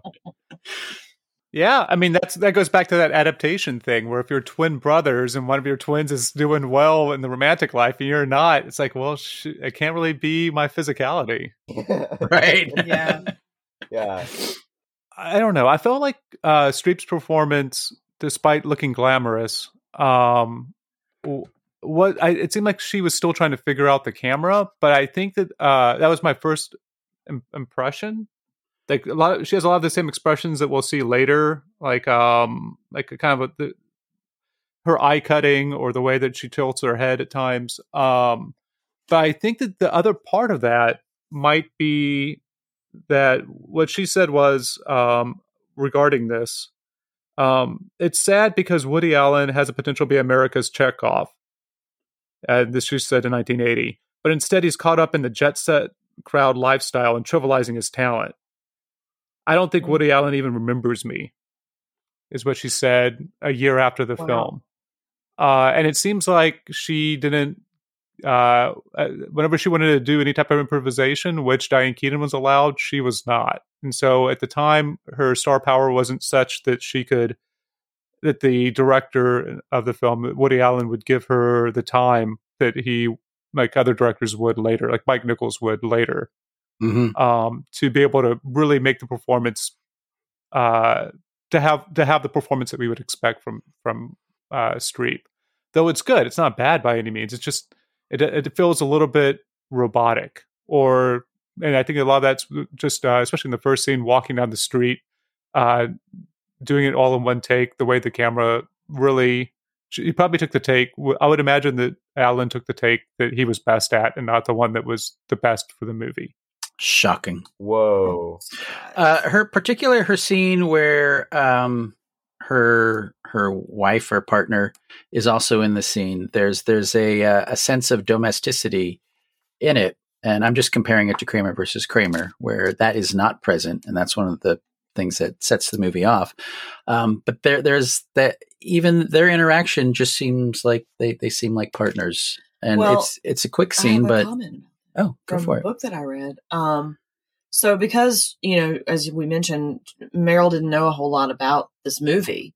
Yeah, I mean that's that goes back to that adaptation thing where if you're twin brothers and one of your twins is doing well in the romantic life and you're not, it's like, well, sh- it can't really be my physicality. right? yeah. yeah. I don't know. I felt like uh, Streep's performance, despite looking glamorous, um, what I, it seemed like she was still trying to figure out the camera. But I think that uh, that was my first Im- impression. Like a lot, of, she has a lot of the same expressions that we'll see later, like um, like kind of a, the, her eye cutting or the way that she tilts her head at times. Um, but I think that the other part of that might be that what she said was um, regarding this. Um, it's sad because Woody Allen has a potential to be America's Chekhov. And this she said in 1980. But instead, he's caught up in the jet set crowd lifestyle and trivializing his talent. I don't think Woody Allen even remembers me, is what she said a year after the Wow. film. Uh, and it seems like she didn't uh, uh, whenever she wanted to do any type of improvisation, which Diane Keaton was allowed, she was not. And so at the time, her star power wasn't such that she could, that the director of the film, Woody Allen, would give her the time that he, like other directors would later, like Mike Nichols would later, hmm um, to be able to really make the performance, uh, to have to have the performance that we would expect from from uh, Streep. Though it's good, it's not bad by any means. It's just it it feels a little bit robotic, or and I think a lot of that's just uh, especially in the first scene, walking down the street, uh, doing it all in one take. The way the camera really, he probably took the take. I would imagine that Allen took the take that he was best at, and not the one that was the best for the movie. Shocking. Whoa. Uh, her particular her scene where um, her her wife or partner is also in the scene. There's there's a uh, a sense of domesticity in it, and I'm just comparing it to Kramer versus Kramer, where that is not present, and that's one of the things that sets the movie off. Um, but there there's that even their interaction just seems like they they seem like partners, and Well, it's it's a quick I scene, have a but comment oh, go from for a it. book that I read. Um, so because you know, as we mentioned, Meryl didn't know a whole lot about this movie,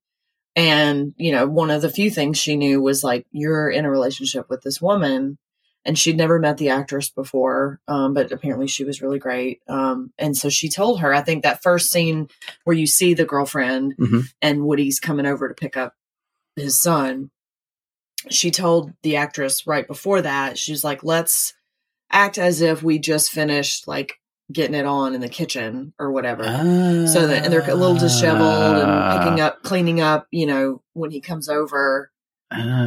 and you know, one of the few things she knew was like you're in a relationship with this woman, and she'd never met the actress before, um, but apparently she was really great. Um, and so she told her, I think that first scene where you see the girlfriend Mhm. and Woody's coming over to pick up his son, she told the actress right before that, she's like, let's act as if we just finished like getting it on in the kitchen or whatever. Ah. so that and they're a little disheveled and picking up, cleaning up, you know, when he comes over.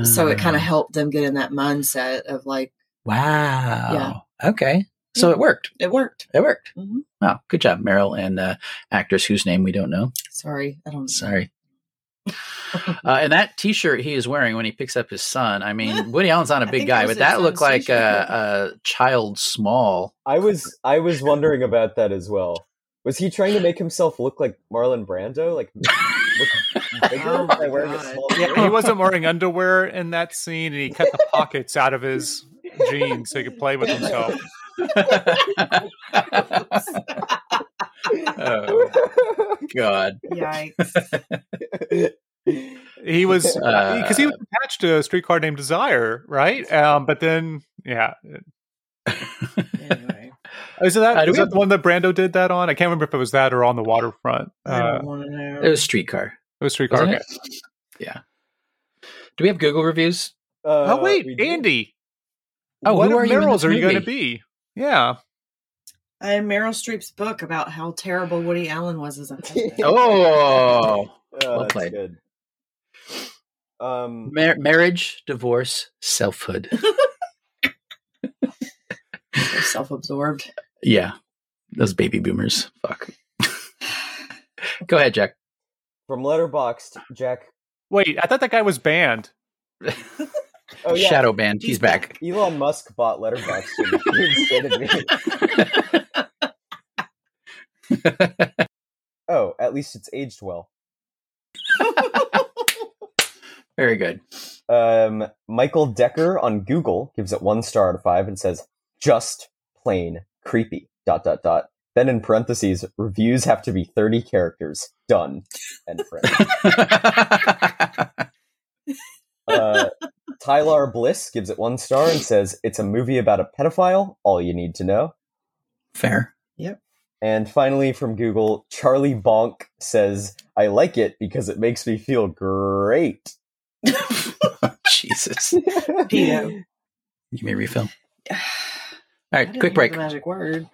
So it kind of Ah. helped them get in that mindset of like Wow. yeah, Okay. So Yeah. it worked. it worked. It worked. Mhm. Wow. Good job, Meryl, and uh, actress whose name we don't know. Sorry, I don't. Sorry. uh, and that T-shirt he is wearing when he picks up his son. I mean, Woody Allen's not a big guy, that but that looked like a, a child small. I was I was wondering about that as well. Was he trying to make himself look like Marlon Brando, like bigger Oh by my wearing a small Yeah, he wasn't wearing underwear in that scene, and he cut the pockets out of his jeans so he could play with himself. Oh God. Yikes! He was Uh, because he was attached to a streetcar named Desire, right? Um, but then, yeah, anyway, is that Uh, do is we that the one that Brando did that on? I can't remember if it was that or on the waterfront. Uh, don't want to know. It was streetcar. it was streetcar. Wasn't Okay. it? Do we have Google reviews? Uh, oh wait. Andi. Oh, what who are you in Meryl's are you going to be? Yeah. I have Meryl Streep's book about how terrible Woody Allen was as a husband. Oh, Oh, Well that's played. Good. Um, Mar- marriage, divorce, selfhood. self-absorbed. Yeah, those baby boomers. Fuck. Go ahead, Jack. from Letterboxd, Jack. Wait, I thought that guy was banned. Oh yeah, Shadow banned. He's He's back. Elon Musk bought Letterboxd and reinstated me. Oh, at least it's aged well. Very good. Um, Michael Decker on Google gives it one star out of five and says, "Just plain creepy." Dot dot dot. Then in parentheses, reviews have to be thirty characters. Done. End print. Uh, Tyler Bliss gives it one star and says, "It's a movie about a pedophile. All you need to know." Fair. And finally, from Google, Charlie Bonk says, "I like it because it makes me feel great." Jesus. Pedo. You may refill. All I right, didn't quick break. Magic word.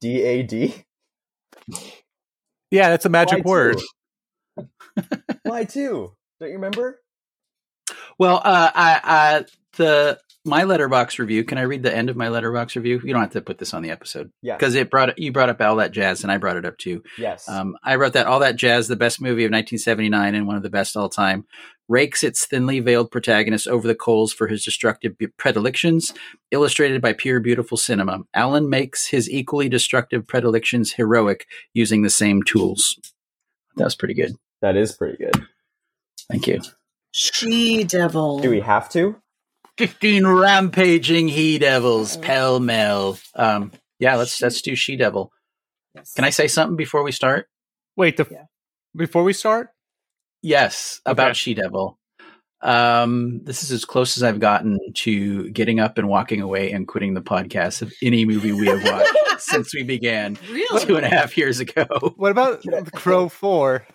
D A D. Yeah, that's a magic Why word. two? Why two? Don't you remember? Well, uh, I, I, the my Letterboxd review. Can I read the end of my Letterboxd review? You don't have to put this on the episode Yeah. because it brought you brought up all that jazz, and I brought it up too. Yes. Um, I wrote that all that jazz, the best movie of 1979 and one of the best all time, rakes its thinly veiled protagonist over the coals for his destructive predilections, illustrated by pure beautiful cinema. Allen makes his equally destructive predilections heroic using the same tools. That was pretty good. that is pretty good. Thank you. She devil. Do we have to? 15 rampaging he devils pell mell. Um, yeah, let's let's do she devil. Yes. Can I say something before we start? Wait, the, Yeah. before we start, Yes, about Okay. She Devil. Um, this is as close as I've gotten to getting up and walking away and quitting the podcast of any movie we have watched since we began Really? two and a half years ago. what about Can Crow Four?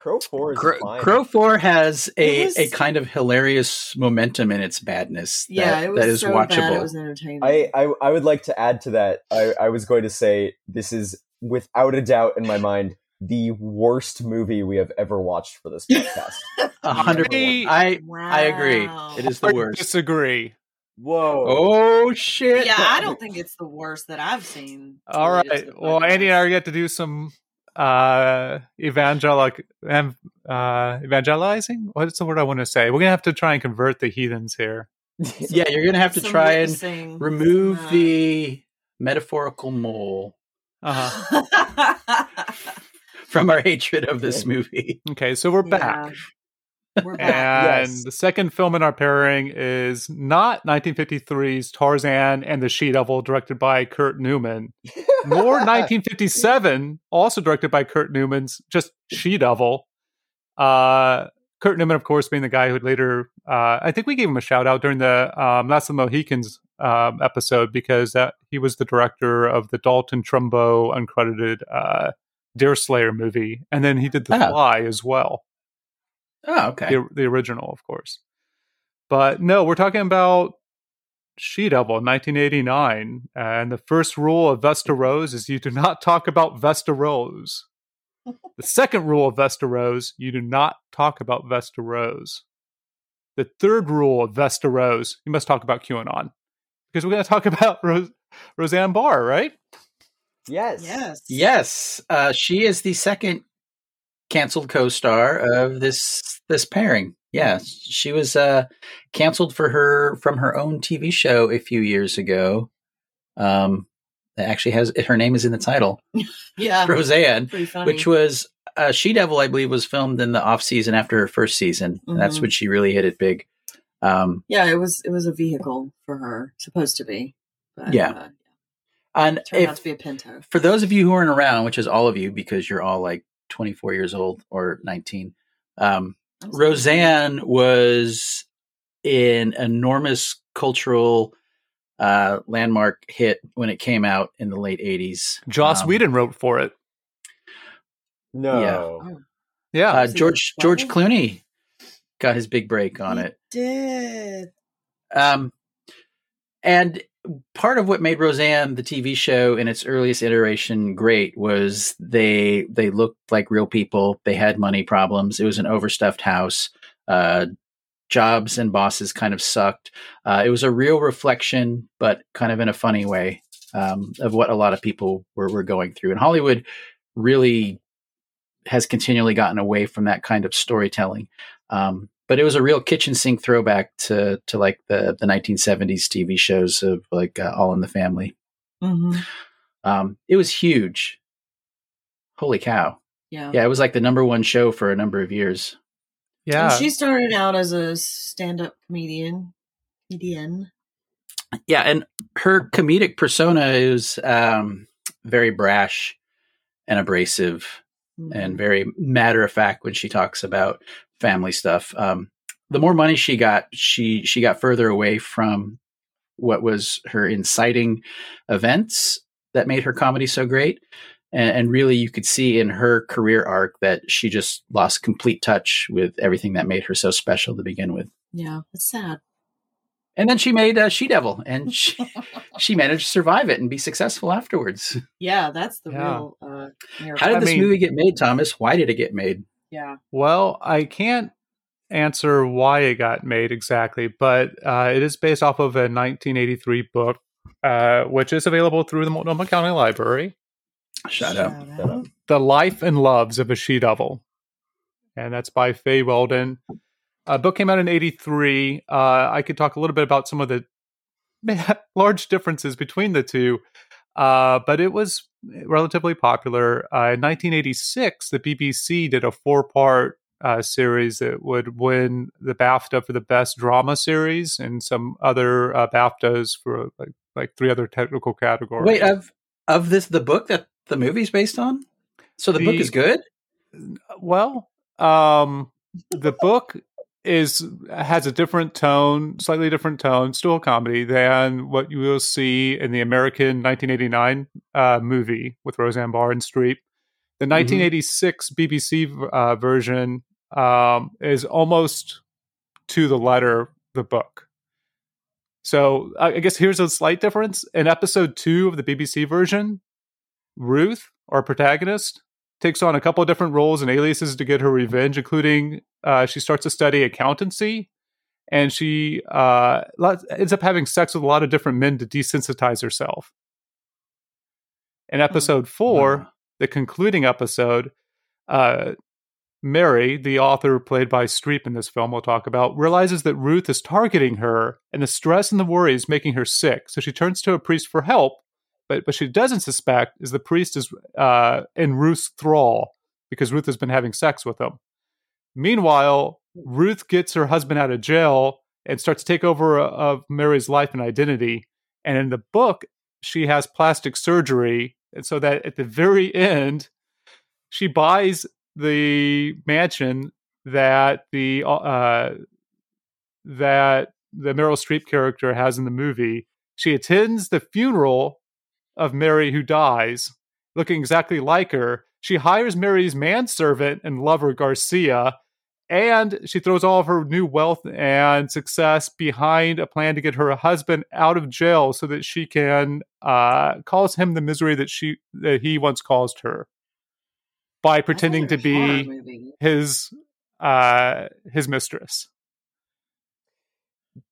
Crow Four is Crow, fine. Crow Four has a, was- a kind of hilarious momentum in its badness. That, Yeah, it was that is so watchable. bad. It was entertaining. I, I I would like to add to that. I, I was going to say this is without a doubt in my mind the worst movie we have ever watched for this podcast. A hundred. I- I wow. I agree. It is the I worst. disagree. Whoa. Oh shit! Yeah, I don't think it's the worst that I've seen. All related right. to the Well, Andi and I are get to do some uh evangelic um, uh evangelizing. What's the word I want to say? We're gonna have to try and convert the heathens here. Yeah, you're gonna have to Some try and witnessing, remove uh, the metaphorical mole Uh-huh. from our hatred of this movie. Okay, so we're back. Yeah. We're back. And Yes. the second film in our pairing is not 1953's Tarzan and the She Devil, directed by Kurt Neumann, nor 1957, also directed by Kurt Neumann's just She Devil. Uh, Kurt Neumann, of course, being the guy who would later, uh, I think we gave him a shout out during the um, Last of the Mohicans um, episode because that he was the director of the Dalton Trumbo uncredited uh, Deer Slayer movie, and then he did The Ah. Fly as well Oh, okay. the, the original, of course. But no, we're talking about She Devil, 1989. And the first rule of Vesta Rose is you do not talk about Vesta Rose. the second rule of Vesta Rose, you do not talk about Vesta Rose. The third rule of Vesta Rose, you must talk about QAnon. Because we're going to talk about Rose- Roseanne Barr, right? Yes. Yes. Yes, uh, she is the second canceled co-star of this this pairing. Yeah, she was uh, canceled for her from her own TV show a few years ago. Um, that actually has her name is in the title, Yeah. Roseanne, which was uh, She Devil, I believe, was filmed in the off season after her first season. And that's when she really hit it big. Um, yeah, it was it was a vehicle for her, supposed to be. But, Yeah. uh, and turned out if to be a Pinto. for those of you who aren't around, which is all of you because you're all like 24 years old or 19, um, Roseanne was an enormous cultural uh, landmark hit when it came out in the late 80s. Joss Um, Whedon wrote for it. No. Yeah. Uh, Was he George George? Clooney got his big break on He it. Did. Um, and part of what made Roseanne the TV show in its earliest iteration great was they they looked like real people. They had money problems. It was an overstuffed house. Uh, jobs and bosses kind of sucked. Uh, it was a real reflection, but kind of in a funny way, um, of what a lot of people were were going through. And Hollywood really has continually gotten away from that kind of storytelling. Um, but it was a real kitchen sink throwback to to like the the 1970s TV shows of like uh, All in the Family. hmm Um, it was huge. Holy cow! Yeah. Yeah, it was like the number one show for a number of years. yeah. And she started out as a stand-up comedian. Comedian. Yeah, and her comedic persona is um, very brash and abrasive and very matter of fact when she talks about family stuff. Um, the more money she got, she she got further away from what was her inciting events that made her comedy so great. And, and really, you could see in her career arc that she just lost complete touch with everything that made her so special to begin with. yeah, it's sad. And then she made uh, She Devil, and she, she managed to survive it and be successful afterwards. Yeah, that's the Yeah. real. Uh, How did I this mean- movie get made, Thomas? Why did it get made? Yeah. Well, I can't answer why it got made exactly, but uh, it is based off of a 1983 book, uh, which is available through the Multnomah County Library. Shut up. Shut up. The Life and Loves of a She Devil. And that's by Fay Weldon. Uh, book came out in 83. Uh, I could talk a little bit about some of the large differences between the two, uh, but it was relatively popular. Uh, in 1986, the BBC did a four part uh, series that would win the BAFTA for the best drama series and some other uh, BAFTAs for like, like three other technical categories. Wait, of of this the book that the movie's based on? So the, book is good? Well, um, the book is has a different tone, slightly different tone, still a comedy than what you will see in the American 1989 uh, movie with Roseanne Barr and Streep. The 1986 BBC uh, version um, is almost to the letter the book. So I I guess here's a slight difference. In episode two of the BBC version, Ruth, our protagonist, takes on a couple of different roles and aliases to get her revenge, including uh, she starts to study accountancy and she uh, ends up having sex with a lot of different men to desensitize herself. In episode four, Wow. the concluding episode, uh, Mary, the author played by Streep in this film, we'll talk about, realizes that Ruth is targeting her and the stress and the worry is making her sick. So she turns to a priest for help, but what she doesn't suspect is the priest is uh, in Ruth's thrall because Ruth has been having sex with him. Meanwhile, Ruth gets her husband out of jail and starts to take over uh, of Mary's life and identity. And in the book, she has plastic surgery, and so that at the very end, she buys the mansion that the uh, that the Meryl Streep character has in the movie. She attends the funeral of Mary who dies, looking exactly like her. She hires Mary's manservant and lover Garcia, and she throws all of her new wealth and success behind a plan to get her husband out of jail so that she can uh, cause him the misery that she that he once caused her by pretending to That's a horror be his uh, his mistress.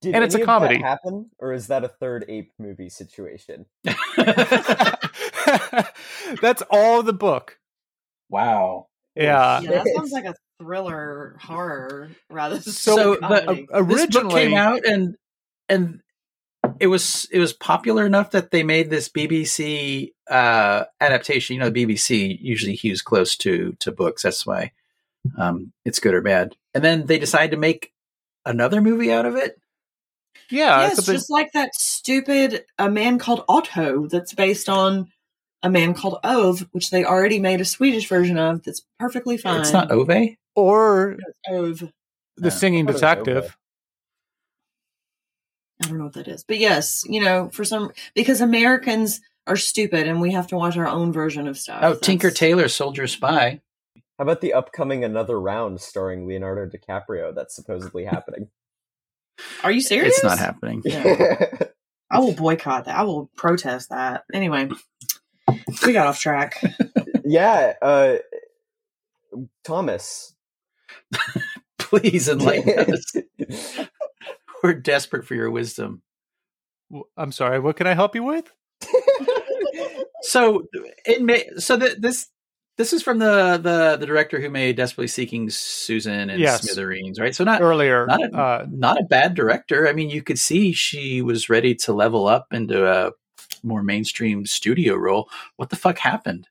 Did And it's any a of that comedy. happen, or is that a third ape movie situation? That's all the book. wow. Yeah. Yeah, that sounds like a thriller horror rather than So a the- comedy. uh, This book came out and and it was it was popular enough that they made this BBC uh, adaptation. You know, the BBC usually hews close to to books. That's why um, it's good or bad. And then they decided to make another movie out of it. Yeah. it's something- just like that stupid A Man Called Otto that's based on A Man Called Ove, which they already made a Swedish version of that's perfectly fine. It's not Ove. or It's Ove. the Uh, singing I thought it was detective. I don't know what that is. But yes, you know, for some because Americans are stupid and we have to watch our own version of stuff. Oh, Tinker That's- Tailor, Soldier Spy. How about the upcoming Another Round starring Leonardo DiCaprio that's supposedly happening? Are you serious? It's not happening. Yeah. I will boycott that. I will protest that. Anyway, we got off track. yeah, uh, Thomas. Please enlighten us. We're desperate for your wisdom. I'm sorry. What can I help you with? So it may so th- this this is from the the the director who made Desperately Seeking Susan and Yes. Smithereens, right? So not Earlier, not a, uh, not a bad director. I mean, you could see she was ready to level up into a more mainstream studio role. What the fuck happened?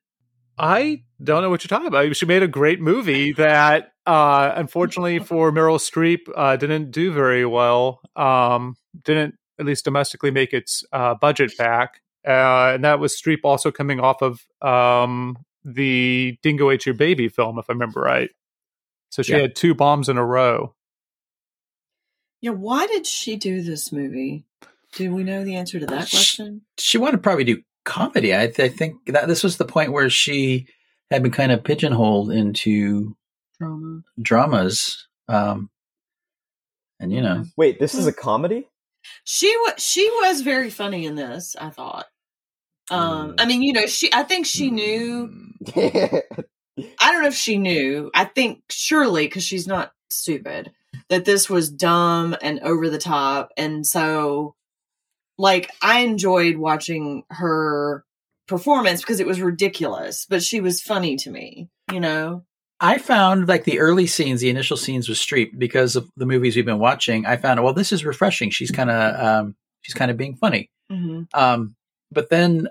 I don't know what you're talking about. She made a great movie that, uh, unfortunately for Meryl Streep, uh, didn't do very well. Um, didn't at least domestically make its uh, budget back, uh, and that was Streep also coming off of um, the Dingo Ate Your Baby film, if I remember right. So she Yeah. had two bombs in a row. Yeah, why did she do this movie? Do we know the answer to that question? She wanted to probably do comedy. I, I think that this was the point where she had been kind of pigeonholed into Drama. dramas. Um, and you know, Wait, this is a comedy? She was she was very funny in this. I thought. Um, Mm. I mean, you know, she. I think she knew. I don't know if she knew. I think surely because she's not stupid that this was dumb and over the top, and so like I enjoyed watching her performance because it was ridiculous, but she was funny to me. You know. I found like the early scenes, the initial scenes with Streep, because of the movies we've been watching. I found well, this is refreshing. She's kind of um, she's kind of being funny. Mm-hmm. Um, but then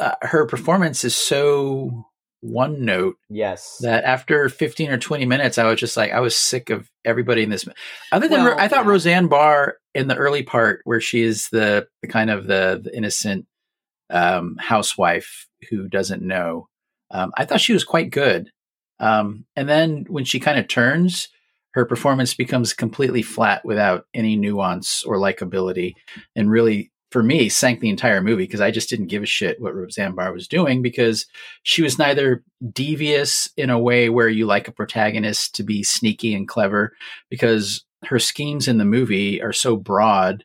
uh, her performance is so one note yes. that after 15 or 20 minutes, I was just like, I was sick of everybody in this. Other than, Well, I thought yeah. Roseanne Barr in the early part where she is the, the kind of the, the innocent um, housewife who doesn't know. Um, I thought she was quite good. Um, and then when she kind of turns, her performance becomes completely flat without any nuance or likability, and really, for me, sank the entire movie because I just didn't give a shit what Roseanne Barr was doing because she was neither devious in a way where you like a protagonist to be sneaky and clever, because her schemes in the movie are so broad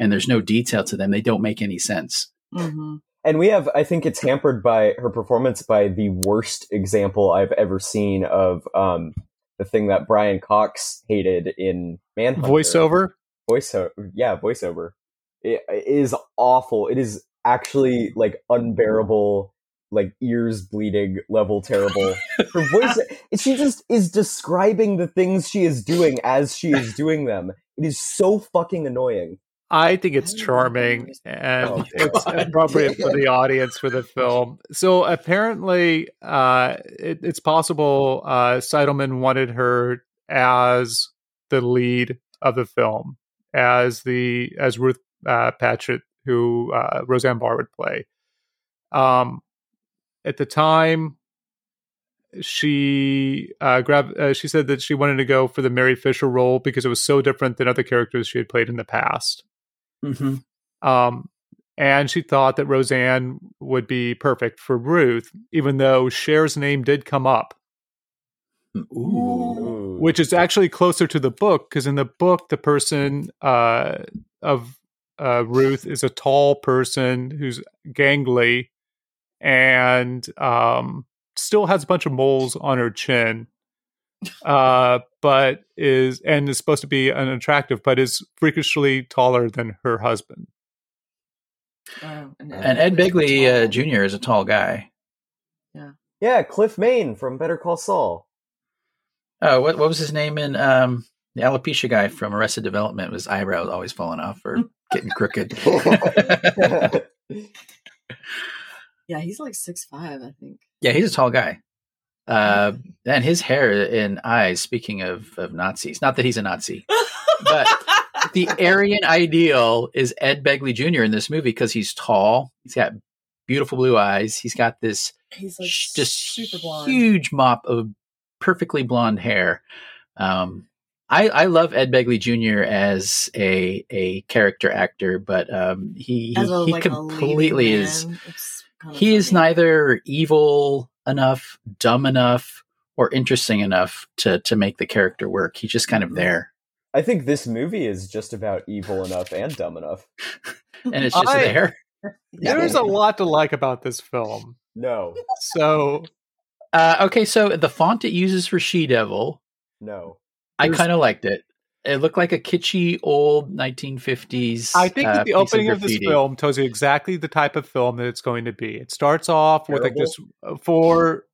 and there's no detail to them; they don't make any sense. Mm-hmm. And we have, I think it's hampered by her performance by the worst example I've ever seen of um, the thing that Brian Cox hated in Manhunter. Voiceover. Voiceover. Yeah, voiceover. It, it is awful. It is actually like unbearable, like ears bleeding level terrible. Her voice, she just is describing the things she is doing as she is doing them. It is so fucking annoying. I think it's I don't know. charming and Oh, it's appropriate for the audience for the film. So apparently, uh, it, it's possible uh, Seidelman wanted her as the lead of the film, as the as Ruth uh, Patchett, who uh, Roseanne Barr would play. Um, at the time, she uh, grabbed. Uh, she said that she wanted to go for the Mary Fisher role because it was so different than other characters she had played in the past. Mm-hmm. Um, and she thought that Roseanne would be perfect for Ruth, even though Cher's name did come up. Ooh. Ooh. which is actually closer to the book because in the book the person uh, of uh, Ruth is a tall person who's gangly and um, still has a bunch of moles on her chin, uh, but is and is supposed to be unattractive, but is freakishly taller than her husband. Oh, and, And Ed Begley uh, Jr. is a tall guy. yeah, Yeah, Cliff Main from Better Call Saul. Oh, what what was his name in um, the alopecia guy from Arrested Development? Was eyebrows always falling off or getting crooked? Yeah, he's like six five, I think. yeah, he's a tall guy. Uh, and his hair and eyes. Speaking of of Nazis, not that he's a Nazi, But the Aryan ideal is Ed Begley Jr. in this movie because he's tall. He's got beautiful blue eyes. He's got this he's like just super huge mop of perfectly blonde hair. Um, I, I love Ed Begley Jr. as a a character actor, but um, he As a, he like, completely is kinda he is neither evil enough, dumb enough, or interesting enough to to make the character work. He's just kind of there, I think this movie is just about evil enough and dumb enough. and it's just I- there. There's a lot to like about this film. No, So Uh, okay, so the font it uses for She Devil, no. I kind of liked it. It looked like a kitschy old 1950s. I think uh, that the piece of opening of, this film tells you exactly the type of film that it's going to be. It starts off with like this for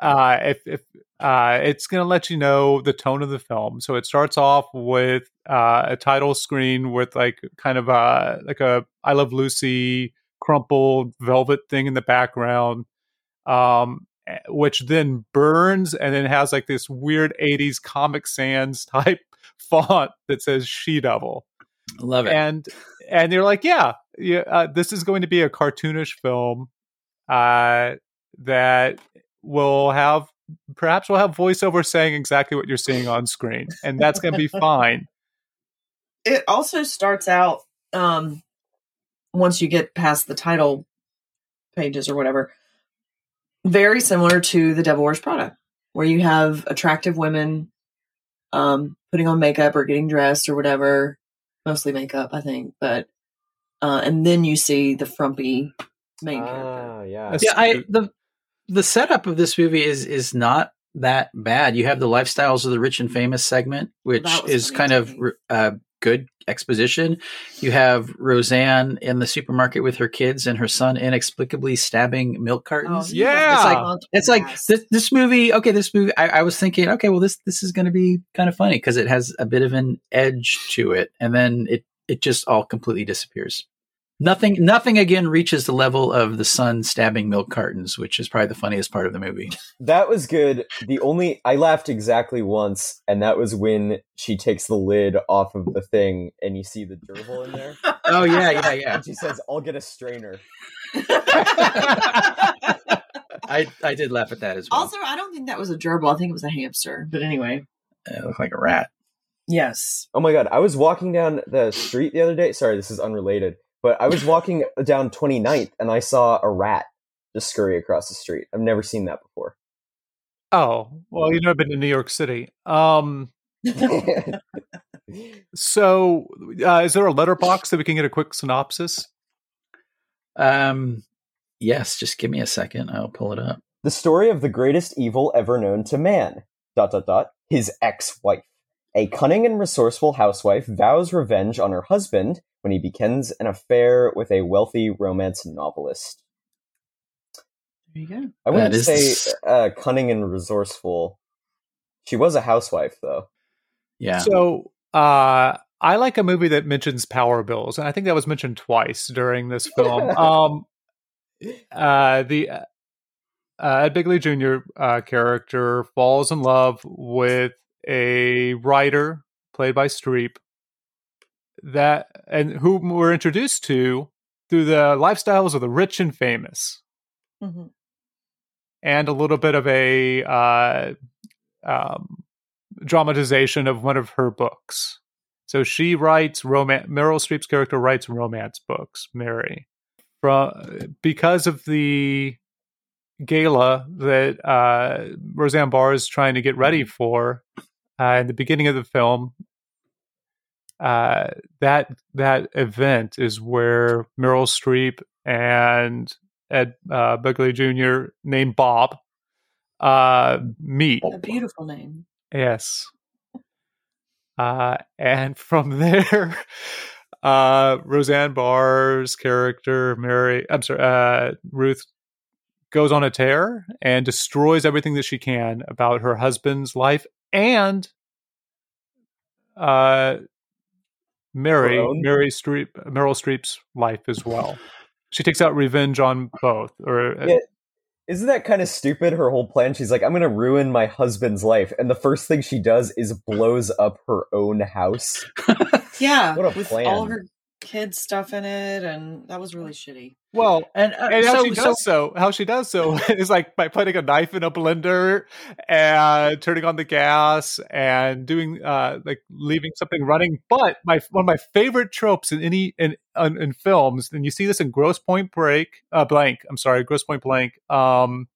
uh if if uh it's going to let you know the tone of the film. So it starts off with uh a title screen with like kind of a like a I Love Lucy crumpled velvet thing in the background. Um which then burns and then has like this weird 80s comic sans type font that says she devil Love it. and and you're like, yeah, yeah, uh, this is going to be a cartoonish film uh, that will have perhaps we'll have voiceover saying exactly what you're seeing on screen, and that's going to be fine. it also starts out um once you get past the title pages or whatever very similar to the devil wears prada where you have attractive women um putting on makeup or getting dressed or whatever mostly makeup i think but uh and then you see the frumpy main character Ah, yeah. That's- yeah, I the the setup of this movie is is not that bad. You have the lifestyles of the rich and famous segment, which is kind of me. uh, good exposition. You have Roseanne in the supermarket with her kids and her son inexplicably stabbing milk cartons. was Yeah. It's like, It's like this, this movie. Okay, this movie. I, I was thinking, okay, well, this this is going to be kind of funny because it has a bit of an edge to it, and then it it just all completely disappears. Nothing, nothing again reaches the level of the son stabbing milk cartons, which is probably the funniest part of the movie. That was good. The only I laughed exactly once, and that was when she takes the lid off of the thing, and you see the gerbil in there, Oh yeah, yeah, yeah. and she says, "I'll get a strainer." I I did laugh at that as well. also i don't think that was a gerbil i think it was a hamster but anyway it looked like a rat. yes Oh my god, I was walking down the street the other day. Sorry, this is unrelated, but I was walking down 29th, and I saw a rat just scurry across the street. I've never seen that before. Oh, well, you've never been to New York City. Um, so uh, is there a Letterboxd that we can get a quick synopsis? Um, yes, just give me a second. I'll pull it up. the story of the greatest evil ever known to man. Dot dot dot. His ex-wife. A cunning and resourceful housewife vows revenge on her husband when he begins an affair with a wealthy romance novelist. there you go I wouldn't That is say uh, cunning and resourceful. She was a housewife, though. Yeah. So uh, I like a movie that mentions power bills, and I think that was mentioned twice during this film. um, uh, the uh, Ed Begley Jr. Uh, character falls in love with a writer played by Streep that and whom we're introduced to through the lifestyles of the rich and famous Mhm. and a little bit of a uh, um, dramatization of one of her books. So she writes romance. Meryl Streep's character writes romance books. Mary, from because of the gala that uh, Roseanne Barr is trying to get ready for uh, in the beginning of the film. Uh, that that event is where Meryl Streep and Ed uh, Begley Jr. named Bob uh, meet. A beautiful name. Yes. Uh, and from there, uh, Roseanne Barr's character, Mary, I'm sorry, uh, Ruth, goes on a tear and destroys everything that she can about her husband's life and uh, Mary, Her own? Mary Streep, Meryl Streep's life as well. She takes out revenge on both, or uh, Yeah. Isn't that kind of stupid? Her whole plan. She's like, "I'm going to ruin my husband's life," and the first thing she does is blows up her own house. Yeah, What a with plan. all her kids stuff in it, and that was really shitty. well, And, uh, and how so, she does so, how she does so is like by putting a knife in a blender and turning on the gas and doing uh like leaving something running. But my one of my favorite tropes in any in in, in films, and you see this in Gross Point Break, uh, blank. I'm sorry, Grosse Pointe Blank. Um,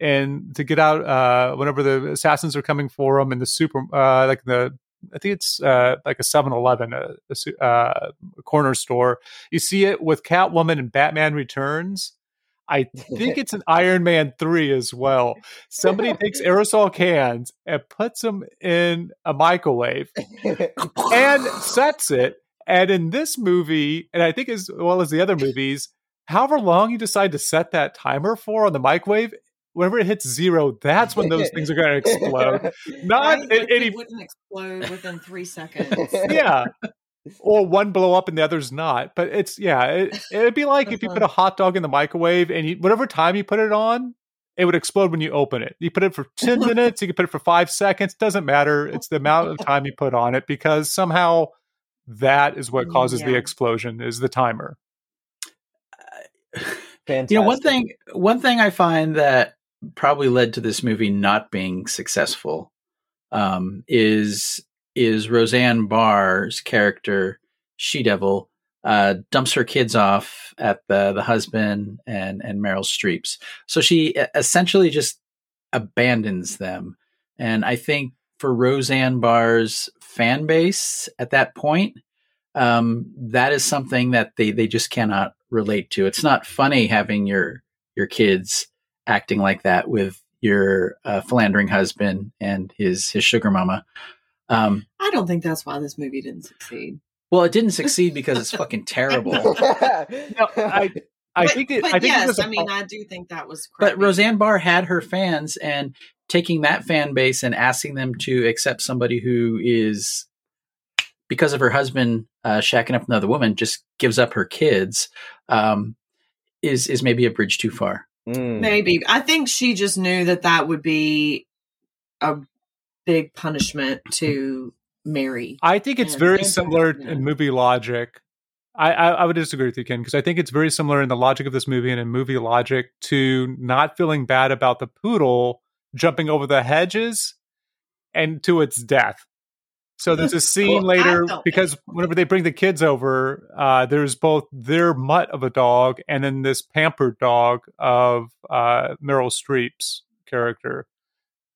and to get out uh whenever the assassins are coming for them in the super uh like the I think it's uh, like a 7-Eleven, a, a su- uh, corner store. You see it with Catwoman and Batman Returns. I think it's an Iron Man 3 as well. Somebody takes aerosol cans and puts them in a microwave and sets it. And in this movie, and I think as well as the other movies, however long you decide to set that timer for on the microwave, whenever it hits zero, that's when those things are going to explode. Not Right? in Like, any it wouldn't explode within three seconds. yeah. Or one blow up and the other's not. But it's yeah, it, it'd be like if you put uh-huh. a hot dog in the microwave and you, whatever time you put it on, it would explode when you open it. You put it for 10 minutes, you can put it for five seconds, doesn't matter. It's the amount of time you put on it because somehow that is what mm, causes the explosion is the timer. Uh, Fantastic. you know one thing one thing i find that probably led to this movie not being successful um, is is roseanne barr's character she devil uh, dumps her kids off at the the husband and and meryl streep's so she essentially just abandons them and i think for roseanne barr's fan base at that point um, that is something that they they just cannot relate to. It's not funny having your your kids acting like that with your uh, philandering husband and his his sugar mama. Um, I don't think that's why this movie didn't succeed. well, it didn't succeed because it's fucking terrible. No, I I but, think it, but I think it yes, was a- I mean, I do think that was. But. Roseanne Barr had her fans, and taking that fan base and asking them to accept somebody who is because of her husband uh, shacking up with another woman, just gives up her kids, um, is is maybe a bridge too far. Mm. maybe I think she just knew that that would be a big punishment to Mary. I think it's and- very similar yeah. in movie logic. I, I, I would disagree with you, Ken, because I think it's very similar in the logic of this movie and in movie logic to not feeling bad about the poodle jumping over the hedges and to its death. So there's a scene Well, later because whenever they bring the kids over, uh, there's both their mutt of a dog and then this pampered dog of uh, Meryl Streep's character.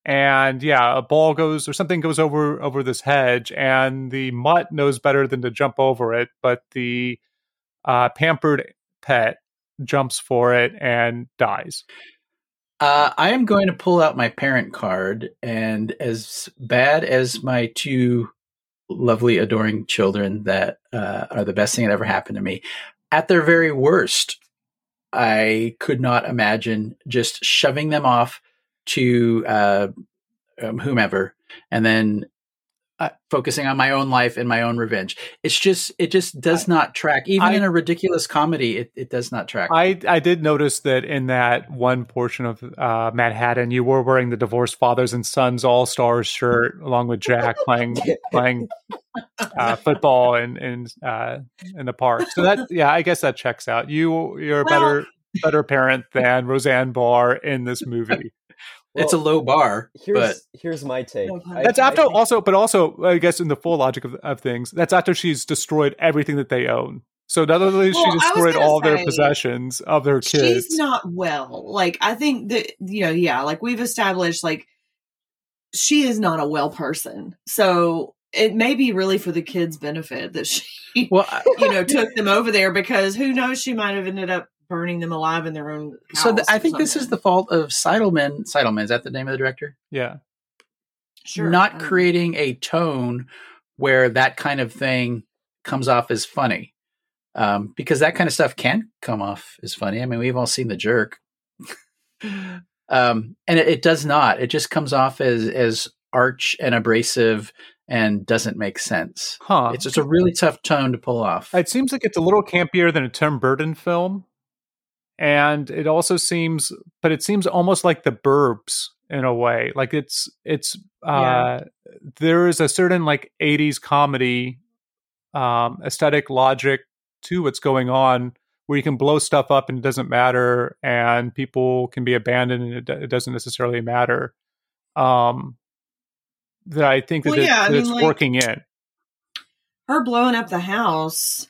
And yeah, a ball goes or something goes over over this hedge, and the mutt knows better than to jump over it, but the uh, pampered pet jumps for it and dies. Uh, I am going to pull out my parent card, and as bad as my two lovely, adoring children that uh, are the best thing that ever happened to me, at their very worst, I could not imagine just shoving them off to uh, um, whomever, and then uh, focusing on my own life and my own revenge. It's just, it just does not track. Even I- in a ridiculous comedy, it, it does not track. I I did notice that in that one portion of uh, Manhattan, you were wearing the divorced fathers and sons all stars shirt, along with Jack playing playing uh, football in in uh, in the park. So that yeah, I guess that checks out. You you're a Well- better better parent than Roseanne Barr in this movie. It's a low bar, Here's but here's my take. No pun. I- That's I after think- also, but also I guess in the full logic of, of things, that's after she's destroyed everything that they own. So not only Well, she destroyed gonna all their possessions of their kids. She's not well. Like I think that you know, yeah, like we've established like she is not a well person. So it may be really for the kids' benefit that she Well, I- you know took them over there because who knows she might have ended up burning them alive in their own house. so th- I or think this is the fault of Seidelman. Seidelman is that the name of the director? yeah. sure not Um, creating a tone where that kind of thing comes off as funny. Um, because that kind of stuff can come off as funny. I mean, we've all seen the jerk. um, and it, it does not. It just comes off as as arch and abrasive and doesn't make sense. Huh. It's just a really tough tone to pull off. It seems like it's a little campier than a Tim Burton film. And it also seems but it seems almost like the burbs in a way. Like it's it's uh there is a certain like 80s comedy um aesthetic logic to what's going on where you can blow stuff up and it doesn't matter and people can be abandoned and it, it doesn't necessarily matter. Um that I think that, Well, it- yeah, I mean, it's like- working in. her blowing up the house.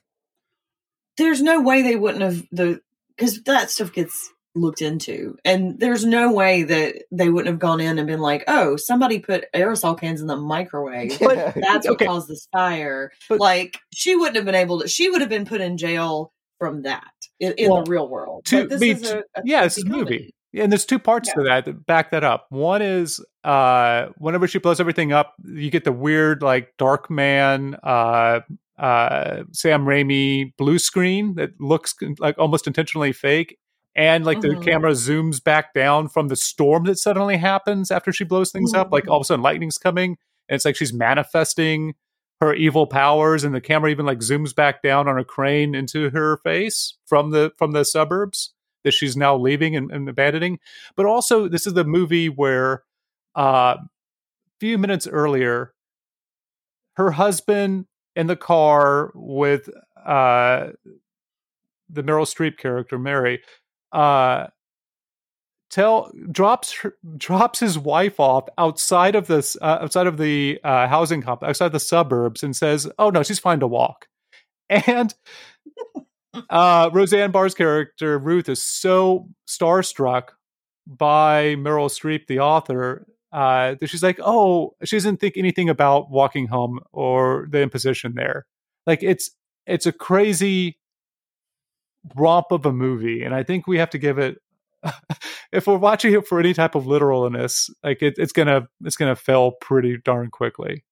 There's no way they wouldn't have the because that stuff gets looked into, and there's no way that they wouldn't have gone in and been like, "Oh, somebody put aerosol cans in the microwave." But- That's what Okay. caused this fire. But- like she wouldn't have been able to. She would have been put in jail from that in, in Well, the real world. to be- is a, a yeah, this is a movie. And there's two parts to that that back that up. One is uh whenever she blows everything up, you get the weird like Darkman uh uh Sam Raimi blue screen that looks like almost intentionally fake. And like Mhm. the camera zooms back down from the storm that suddenly happens after she blows things up. Like all of a sudden lightning's coming and it's like she's manifesting her evil powers and the camera even like zooms back down on a crane into her face from the from the suburbs that she's now leaving and, and abandoning. But also, this is the movie where uh, a few minutes earlier, her husband in the car with uh, the Meryl Streep character, Mary, uh, tell drops drops his wife off outside of this uh, outside of the uh, housing complex outside the suburbs and says, "Oh no, she's fine to walk." And uh, Roseanne Barr's character Ruth is so starstruck by Meryl Streep, the author, uh, she's like, "Oh, she doesn't think anything about walking home or the imposition there." Like it's it's a crazy romp of a movie, and I think we have to give it. if we're watching it for any type of literalness, like it, it's gonna it's gonna fail pretty darn quickly.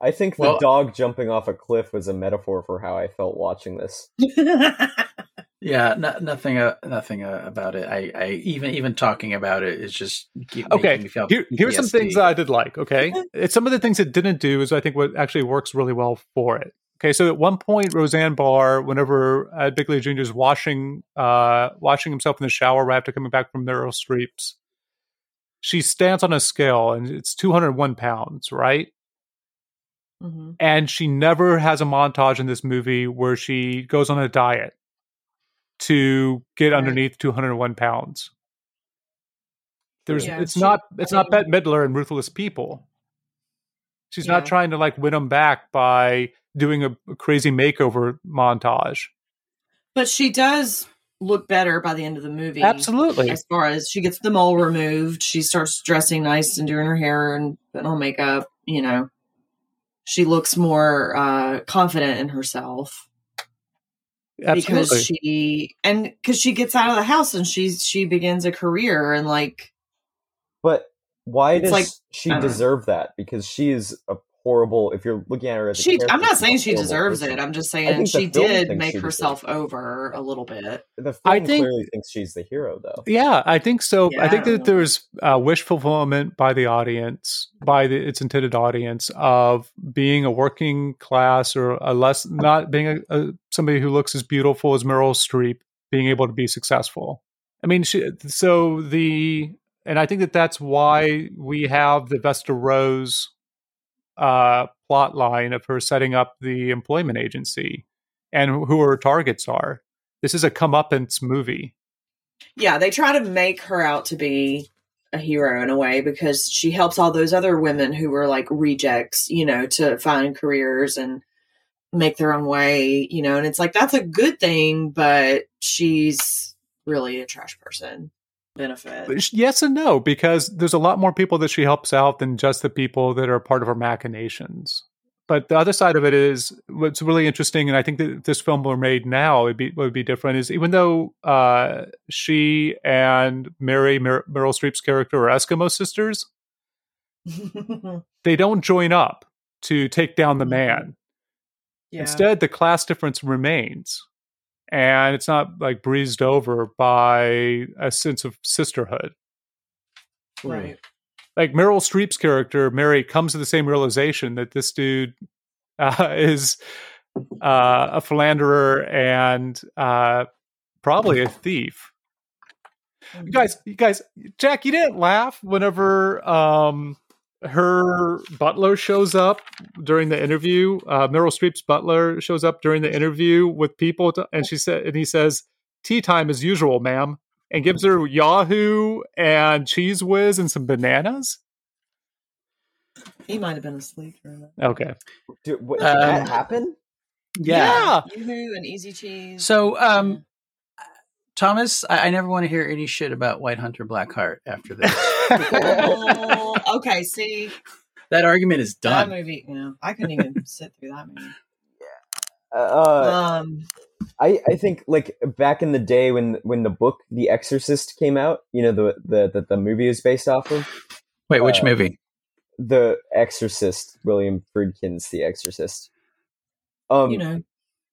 I think the Well- dog jumping off a cliff was a metaphor for how I felt watching this. Yeah, no, nothing, uh, nothing uh, about it. I, I even even talking about it is just keep Okay, making me feel Here, here's some things that I did like. Okay, it's some of the things it didn't do is I think what actually works really well for it. Okay, so at one point, Roseanne Barr, whenever uh, Begley Jr. is washing, uh, washing himself in the shower right after coming back from Meryl Streep's, she stands on a scale and it's 201 pounds, right? Mhm. And she never has a montage in this movie where she goes on a diet to get Right. underneath 201 pounds. There's, Yeah, it's she- not, it's I not mean- Bette Midler and Ruthless People. She's not trying to like win them back by doing a, a crazy makeover montage. But she does look better by the end of the movie. Absolutely. As far as she gets the mole removed, she starts dressing nice and doing her hair and putting on makeup. You know, she looks more uh, confident in herself Absolutely. because she and because she gets out of the house and she's she begins a career and like But why does like- she don't know. deserve that? Because she is a horrible. If you're looking at her as a she. I'm not saying she deserves person. it. I'm just saying she did make she herself deserves over a little bit. The film I think- clearly thinks she's the hero, though. Yeah, I think so. I think Yeah. that there's uh, wish fulfillment by the audience, by the, its intended audience, of being a working class or a less, not being a, a somebody who looks as beautiful as Meryl Streep, being able to be successful. I mean, she, so the, and I think that that's why we have the Vesta Rose uh, plot line of her setting up the employment agency and who- her targets are. This is a comeuppance movie. Yeah, they try to make her out to be a hero in a way because she helps all those other women who were like rejects, you know, to find careers and make their own way, you know, and it's like that's a good thing, but she's really a trash person. Benefit. Yes and no, because there's a lot more people that she helps out than just the people that are part of her machinations. But the other side of it is what's really interesting, and I think that if this film were made now, it'd be would be different. Is even though uh, she and Mary Mer- Meryl Streep's character are Eskimo sisters, they don't join up to take down the man. yeah. Instead, the class difference remains, and it's not like breezed over by a sense of sisterhood. right. Like Meryl Streep's character, Mary, comes to the same realization that this dude uh, is uh, a philanderer and uh, probably a thief. You guys, you guys, Jack, you didn't laugh whenever um, her butler shows up during the interview. Uh, Meryl Streep's butler shows up during the interview with people, to, and she said, and he says, "Tea time as usual, ma'am," and gives her Yoo-hoo and Cheez Whiz and some bananas. He might have been asleep during that. Okay, Did, what, did Um, that happen? yeah. Yoo-hoo and easy cheese. So, um, Thomas, I, I never want to hear any shit about White Hunter Blackheart after this. oh, okay, see that argument is that done. movie. You know, I couldn't even sit through that movie. Uh, Um, I, I think like back in the day when when the book The Exorcist came out, you know the the the, the movie is based off of Wait, which uh, movie? The Exorcist, William Friedkin's The Exorcist. Um, you know,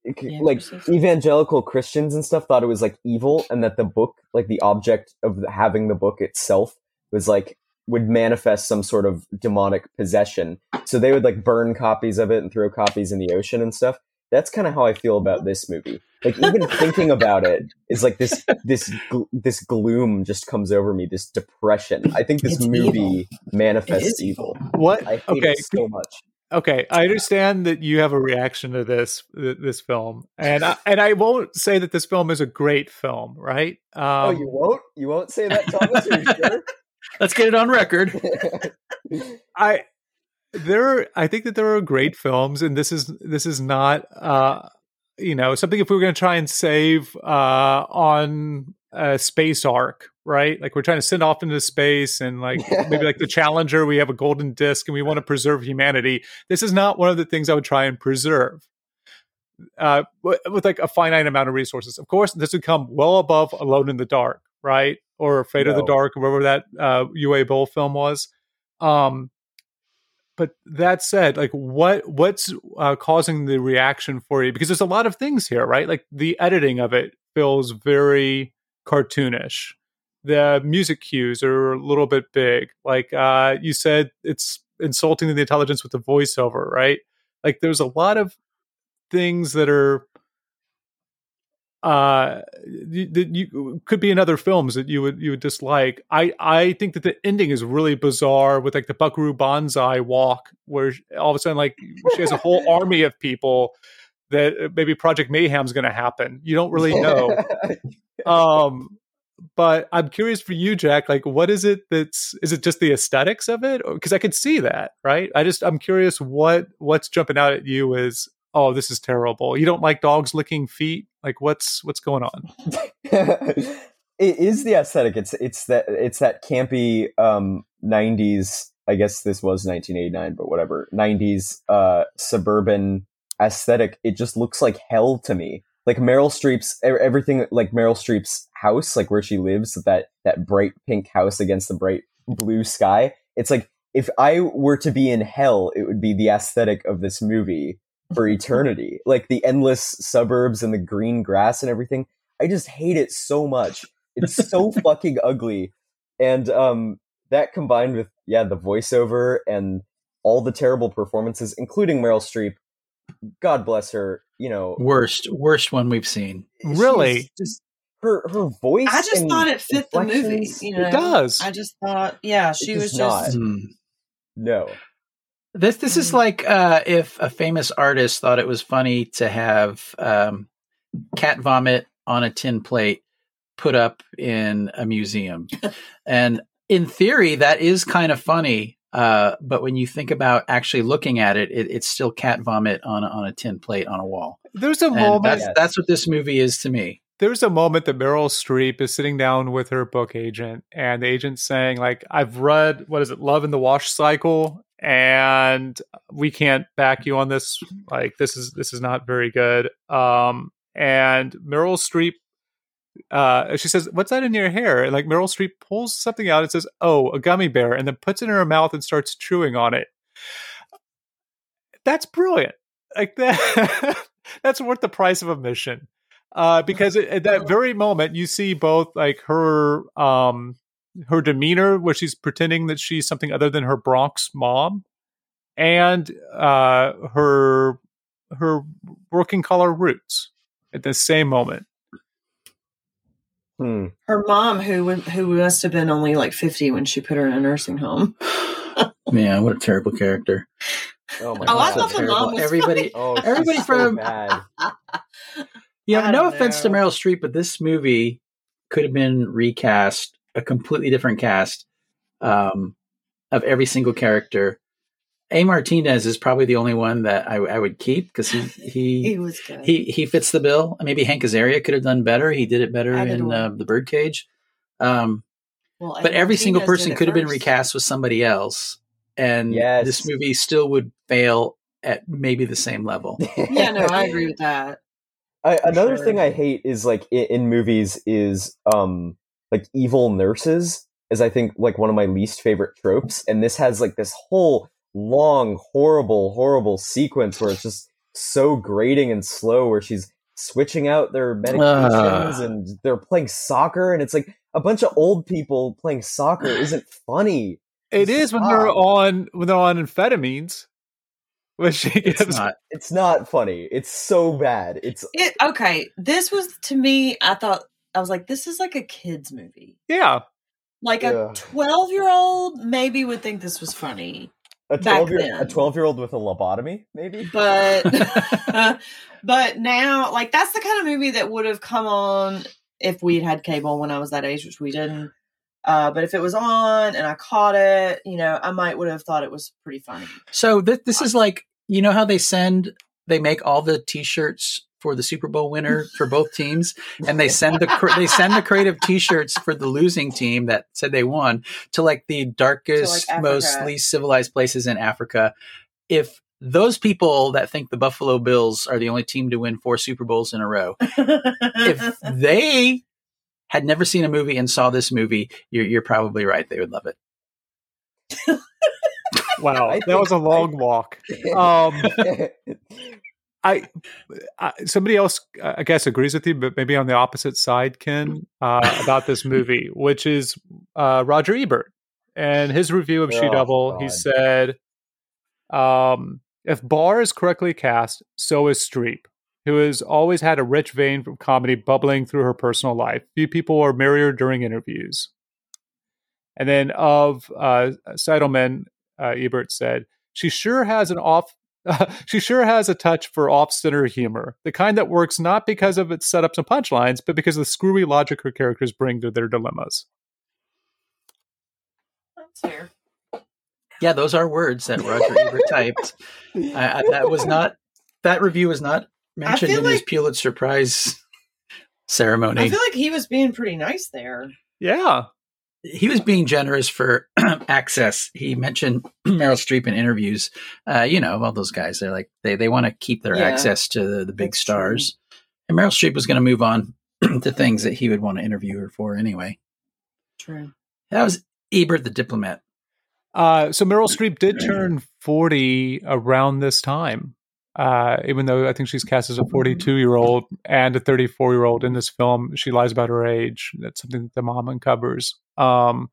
c- The like Exorcist. evangelical Christians and stuff thought it was like evil, and that the book, like the object of having the book itself, was like would manifest some sort of demonic possession. So they would like burn copies of it and throw copies in the ocean and stuff. That's kind of how I feel about this movie. Like even thinking about it is like this this gl- this gloom just comes over me. This depression. I think this It's movie evil. manifests It is evil. What? I hate Okay, it so much. Okay. I understand that you have a reaction to this this film, and I, and I won't say that this film is a great film, right? Um, oh, you won't? You won't say that, Thomas? Are you sure? Let's get it on record. I there I think that there are great films and this is this is not uh you know something if we were going to try and save uh on a space ark right? Like we're trying to send off into space and like maybe like the challenger we have a golden disc and we want to preserve humanity. This is not one of the things i would try and preserve uh with, with like a finite amount of resources. Of course this would come well above alone in the dark right? Or afraid of the dark or whatever that uh Uwe Boll film was. Um but that said like what what's uh, causing the reaction for you? Because there's a lot of things here right? Like the editing of it feels very cartoonish. The music cues are a little bit big. Like uh you said it's insulting to the intelligence with the voiceover right? Like there's a lot of things that are uh that you could be in other films that you would you would dislike. I i think that the ending is really bizarre with like the buckaroo banzai walk where all of a sudden like she has a whole army of people that uh, maybe project mayhem's going to happen you don't really know um but i'm curious for you jack like what is it that's is it just the aesthetics of it because i could see that right i just i'm curious what what's jumping out at you is oh this is terrible you don't like dogs licking feet like what's what's going on it is the aesthetic. It's it's that it's that campy um 90s. I guess this was 1989, but whatever. 90s uh suburban aesthetic. It just looks like hell to me. Like Meryl Streep's everything like Meryl Streep's house, like where she lives, that that bright pink house against the bright blue sky. It's like if I were to be in hell, it would be the aesthetic of this movie for eternity. Like the endless suburbs and the green grass and everything. I just hate it so much. It's so fucking ugly. And um that combined with yeah, the voiceover and all the terrible performances, including Meryl Streep. God bless her, you know. Worst, worst one we've seen. Really? Just her her voice I just thought it fit the movie. You know, it does I just thought, yeah, she It was does just. not. Hmm. No. This this is Mm. like uh, if a famous artist thought it was funny to have um, cat vomit on a tin plate put up in a museum, and in theory that is kind of funny. Uh, but when you think about actually looking at it, it it's still cat vomit on a, on a tin plate on a wall. There's a And moment. that's, that's what this movie is to me. there's a moment that Meryl Streep is sitting down with her book agent, and the agent's saying, like, I've read what is it, Love in the Wash Cycle, and we can't back you on this. Like, this is this is not very good. Um, and Meryl Streep uh she says, What's that in your hair? And like Meryl Streep pulls something out and says, Oh, a gummy bear, and then puts it in her mouth and starts chewing on it. That's brilliant. Like that that's worth the price of admission uh, because at, at that very moment you see both like her um her demeanor where she's pretending that she's something other than her Bronx mom and uh her her working color roots at the same moment. Hmm. Her mom, who who must have been only like fifty when she put her in a nursing home. Yeah, what a terrible character. Oh my Oh, I god. thought the mom was everybody. Oh, she's everybody so from- bad. Yeah, no don't offense to. Meryl Streep, but this movie could have been recast, a completely different cast um, of every single character. A. Martinez is probably the only one that I, I would keep because he He he, was good. he he fits the bill. Maybe Hank Azaria could have done better. He did it better in uh, the Birdcage. Um, well, but Ed every single person could have been recast with somebody else, and Yes. this movie still would fail at maybe the same level. Yeah, no, I agree with that. I, another sure. thing I hate is like in, in movies is um like evil nurses is I think like one of my least favorite tropes, and this has like this whole long, horrible, horrible sequence where it's just so grating and slow, where she's switching out their medications Ah. and they're playing soccer, and it's like a bunch of old people playing soccer isn't funny. It is when they're on when they're on amphetamines. When she It's gives not. It's not funny. It's so bad. It's It okay. This was to me. I thought I was like, this is like a kids movie. yeah. Like a twelve year old maybe would think this was funny, a 12 year, a 12 year old with a lobotomy, maybe. but but now like that's the kind of movie that would have come on if we had had cable when I was that age, which we didn't. Uh, but if it was on and I caught it, you know, I might would have thought it was pretty funny. So th- this is like you know how they send they make all the T-shirts for the Super Bowl winner for both teams, and they send the they send the creative T-shirts for the losing team that said they won to like the darkest, Africa. most least civilized places in Africa. If those people that think the Buffalo Bills are the only team to win four Super Bowls in a row, if they had never seen a movie and saw this movie, you're, you're probably right. They would love it. Wow. I that was a long walk. Um I, I somebody else I guess agrees with you, but maybe on the opposite side, Ken, uh, about this movie, which is uh, Roger Ebert and his review of She Oh, Devil. He said, um, "If Barr is correctly cast, so is Streep, who has always had a rich vein of comedy bubbling through her personal life. Few people are merrier during interviews." And then of uh, Seidelman, uh, Ebert said, "She sure has an off." she sure has a touch for off-center humor, the kind that works not because of its setups and punchlines, but because of the screwy logic her characters bring to their dilemmas. That's fair. Yeah, those are words that Roger Ebert typed. I, I, that was not that review was not mentioned feel in his Pulitzer Prize ceremony. I feel like he was being pretty nice there. Yeah, he was being generous for access. He mentioned Meryl Streep in interviews. Uh, you know, all those guys. They're like they they want to keep their Yeah. access to the, the big That's stars. And Meryl Streep was going to move on to things that he would want to interview her for anyway. True. That was Ebert the diplomat. Uh, so Meryl Streep did turn 40 around this time, uh, even though I think she's cast as a 42 year old and a 34 year old in this film. She lies about her age. That's something that the mom uncovers. Um,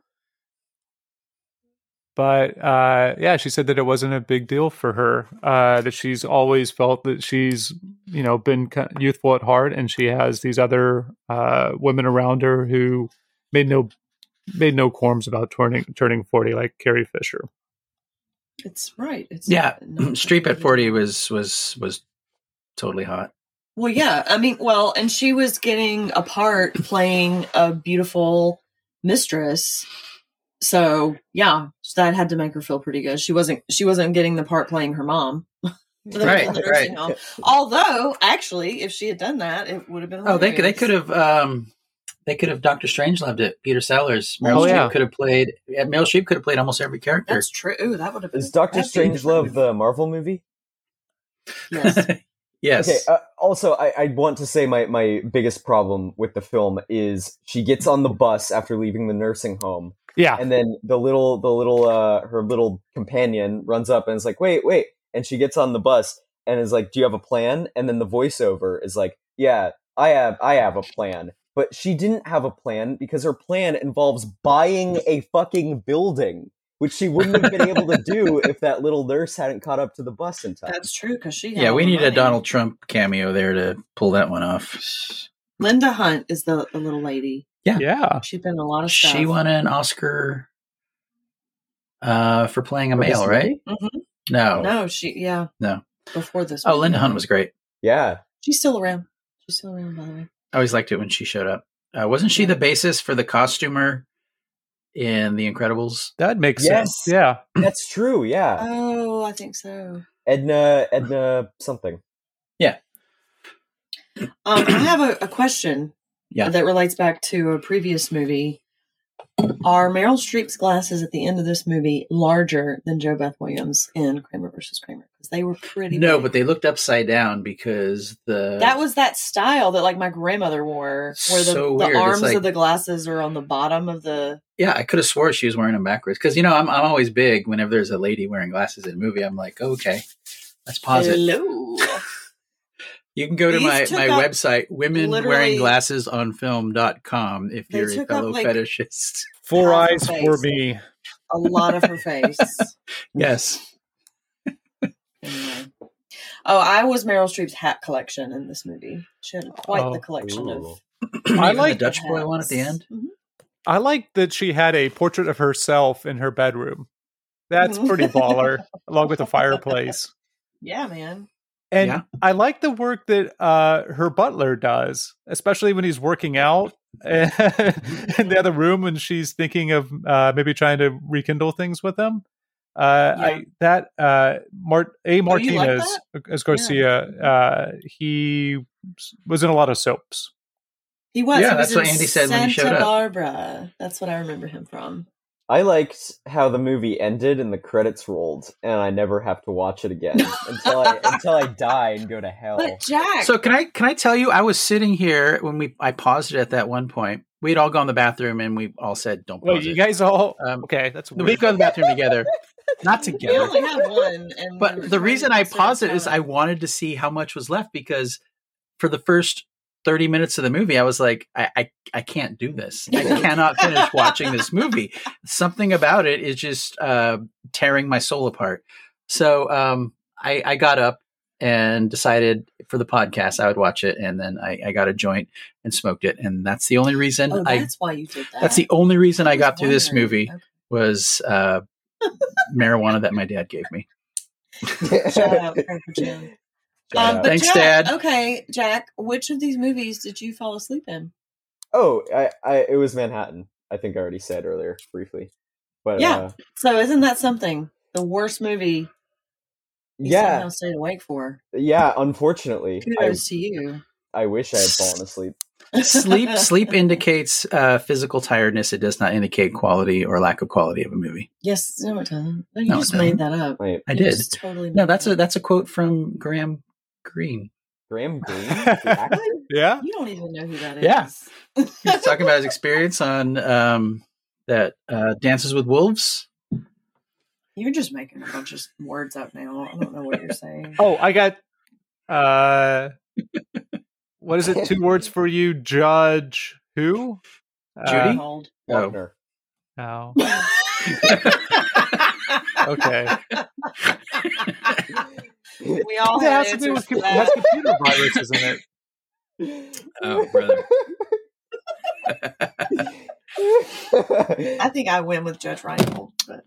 but uh, yeah, she said that it wasn't a big deal for her. Uh, that she's always felt that she's, you know, been youthful at heart, and she has these other uh, women around her who made no made no qualms about turning turning forty, like Carrie Fisher. It's right. It's Yeah, not- Streep at forty was was was totally hot. Well, yeah. I mean, well, and she was getting a part playing a beautiful mistress so yeah, that had to make her feel pretty good. She wasn't she wasn't getting the part playing her mom. Right, right. home. Although, actually, if she had done that, it would have been. Oh, they could they could have um they could have Doctor Strange loved it. Peter Sellers, Meryl Oh, Streep yeah. could have played. Yeah, Meryl Streep could have played almost every character. That's true. Ooh, that would have been. Is Doctor that'd be a different Strangelove the Marvel movie? Yes. yes. Okay. Uh, also, I, I want to say my, my biggest problem with the film is she gets on the bus after leaving the nursing home, Yeah. and then the little the little uh her little companion runs up and is like, "Wait, wait!" And she gets on the bus and is like, "Do you have a plan?" And then the voiceover is like, "Yeah, I have I have a plan." But she didn't have a plan because her plan involves buying a fucking building, which she wouldn't have been able to do if that little nurse hadn't caught up to the bus in time. That's true because she. had yeah, we the need a. Donald Trump cameo there to pull that one off. Linda Hunt is the, the little lady. Yeah. Yeah. She's been in a lot of stuff. She won an Oscar uh, for playing a For male, right? Mhm. No. No, she yeah. No. Before this. Oh, movie. Linda Hunt was great. Yeah. She's still around. She's still around, by the way. I always liked it when she showed up. Uh, wasn't she the basis for the costumer in The Incredibles? That makes Yes. sense. Yeah. That's true. Yeah. Oh, I think so. Edna, Edna something. Yeah. Um, I have a, a question. Yeah. That relates back to a previous movie. Are Meryl Streep's glasses at the end of this movie larger than JoBeth Williams in Kramer versus Kramer? Because they were pretty. No, big. but they looked upside down because the that was that style that like my grandmother wore, where the, So the arms like- of the glasses are on the bottom of the. yeah. I could have swore she was wearing them backwards because you know I'm I'm always big whenever there's a lady wearing glasses in a movie. I'm like, okay, let's pause it. Hello. You can go to These my, my up website, women literally- wearing glasses on film.com if you're a took up, fellow like- fetishist. Four eyes for me. a lot of her face. Yes. Anyway. Oh, I was Meryl Streep's hat collection in this movie. She had quite Oh. the collection Ooh. of. I like the Dutch boy one at the hats. end. Mhm. I like that she had a portrait of herself in her bedroom. That's Mhm. pretty baller, along with a fireplace. Yeah, man. And Yeah. I like the work that uh, her butler does, especially when he's working out in the other room when she's thinking of uh, maybe trying to rekindle things with him. Uh, Yeah. I that uh, Mart A Oh, like Martinez as Garcia, uh, he was in a lot of soaps. He was. Yeah, He was that's what in Andi said when he showed Santa up. Barbara. That's what I remember him from. I liked how the movie ended and the credits rolled, and I never have to watch it again until I until I die and go to hell. But Jack, So can I can I tell you I was sitting here when we I paused it at that one point. We'd all gone to the bathroom and we all said don't pause Wait, you it. guys all Um, okay? That's We'd go to the bathroom together. Not we together. only had one. And But the reason I paused it is I wanted to see how much was left because for the first 30 minutes of the movie, I was like, I, I, I can't do this. I cannot finish watching this movie. Something about it is just uh, tearing my soul apart. So um, I, I got up and decided for the podcast I would watch it, and then I, I got a joint and smoked it, and that's the only reason Oh, I. that's why you did that. That's the only reason I was got through this movie Okay. was uh, marijuana that my dad gave me. Shout out Cracker Jim. Um, but Thanks, Jack, Dad. Okay, Jack, which of these movies did you fall asleep in? oh, I, I it was Manhattan. I think I already said earlier briefly, but Yeah. uh, So isn't that something? The worst movie you yeah, somehow stayed awake for. yeah. Unfortunately, I, Kudos to you. I wish I had fallen asleep. sleep sleep indicates uh, physical tiredness. It does not indicate quality or lack of quality of a movie. Yes, no, it doesn't. No, you No, it just made that up. Wait, I You did. totally. No, that's a that's a quote from Graham Greene. Graham Greene, yeah. You don't even know who that is. Yeah. He's talking about his experience on um, that uh, Dances with Wolves. You're just making a bunch of words up now. I don't know what you're saying. Oh, I got. Uh, what is it? Two words for you, Judge. Who? Judy? Hold. Oh. Faulkner. Uh, oh. Okay. we all It has to do answers with to com- has that. computer viruses in it. Oh, brother. I think I went with Judge Reinhold, but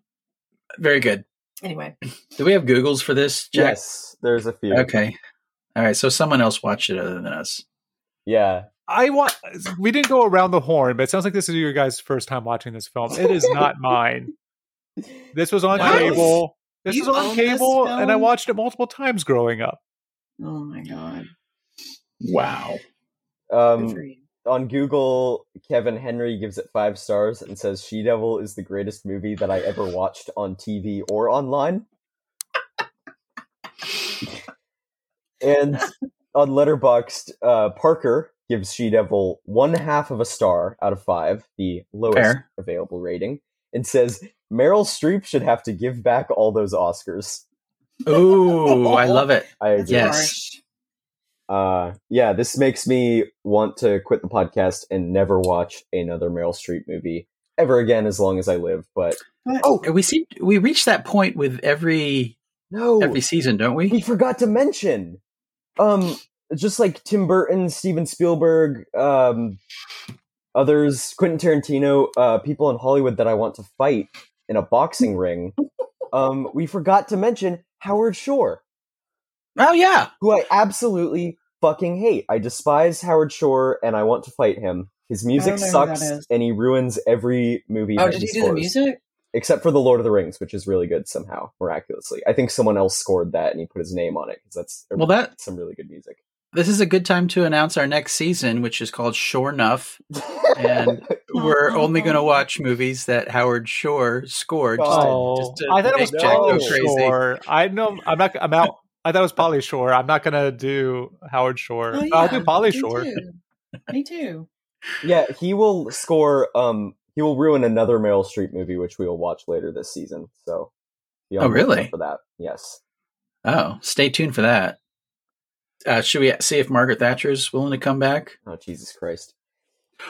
Very good. anyway. Do we have Googles for this, Jack? yes, there's a few. Okay. All right. So someone else watched it other than us. Yeah. I want. We didn't go around the horn, but it sounds like this is your guys' first time watching this film. It is not mine. This was on What? cable. This You was on cable, and I watched it multiple times growing up. Oh my god. Wow. Um, on Google, Kevin Henry gives it five stars and says She Devil is the greatest movie that I ever watched on TV or online. And on Letterboxd, uh, Parker gives She Devil one half of a star out of five, the lowest Fair. available rating, and says Meryl Streep should have to give back all those Oscars. Ooh, I love it. I agree. Yes. Uh, yeah, this makes me want to quit the podcast and never watch another Meryl Streep movie ever again as long as I live. But What? Oh. We see we reach that point with every no, every season, don't we we? forgot to mention, um, just like Tim Burton, Steven Spielberg, um, others, Quentin Tarantino, uh, people in Hollywood that I want to fight in a boxing ring. Um, we forgot to mention Howard Shore. Oh yeah. who I absolutely fucking hate. I despise Howard Shore and I want to fight him. His music sucks and he ruins every movie. Oh, did he you do the music? Except for The Lord of the Rings, which is really good somehow, miraculously. I think someone else scored that and he put his name on it because that's Well, that some really good music. this is a good time to announce our next season, which is called Sure Enough, and we're only going to watch movies that Howard Shore scored. Just to, Oh, just to I thought it was Jack go no. Pauly crazy. Shore. I know. I'm not. I'm out. I thought it was Pauly Shore. I'm not gonna do Howard Shore. Oh, I'll do Pauly me Shore. too. Me too. yeah, he will score. Um, he will ruin another Meryl Streep movie, which we will watch later this season. So, be on Oh, the lookout really? For that, yes. Oh, stay tuned for that. Uh, should we see if Margaret Thatcher is willing to come back? Oh Jesus Christ!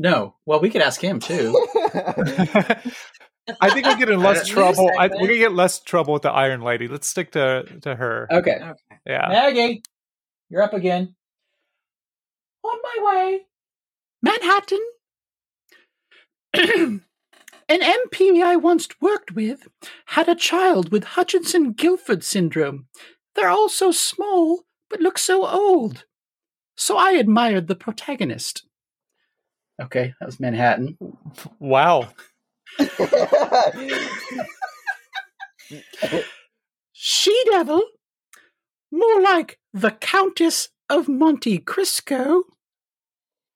No. Well, we could ask him too. I think we'll get in less New trouble. I, we're gonna get less trouble with the Iron Lady. Let's stick to to her. Okay. Okay. Yeah. Maggie, you're up again. On my way. Manhattan. An MP I once worked with had a child with Hutchinson Gilford syndrome. They're all so small, but look so old. So I admired the protagonist. Okay, that was Manhattan. Wow. She Devil? More like the Countess of Monte Cristo.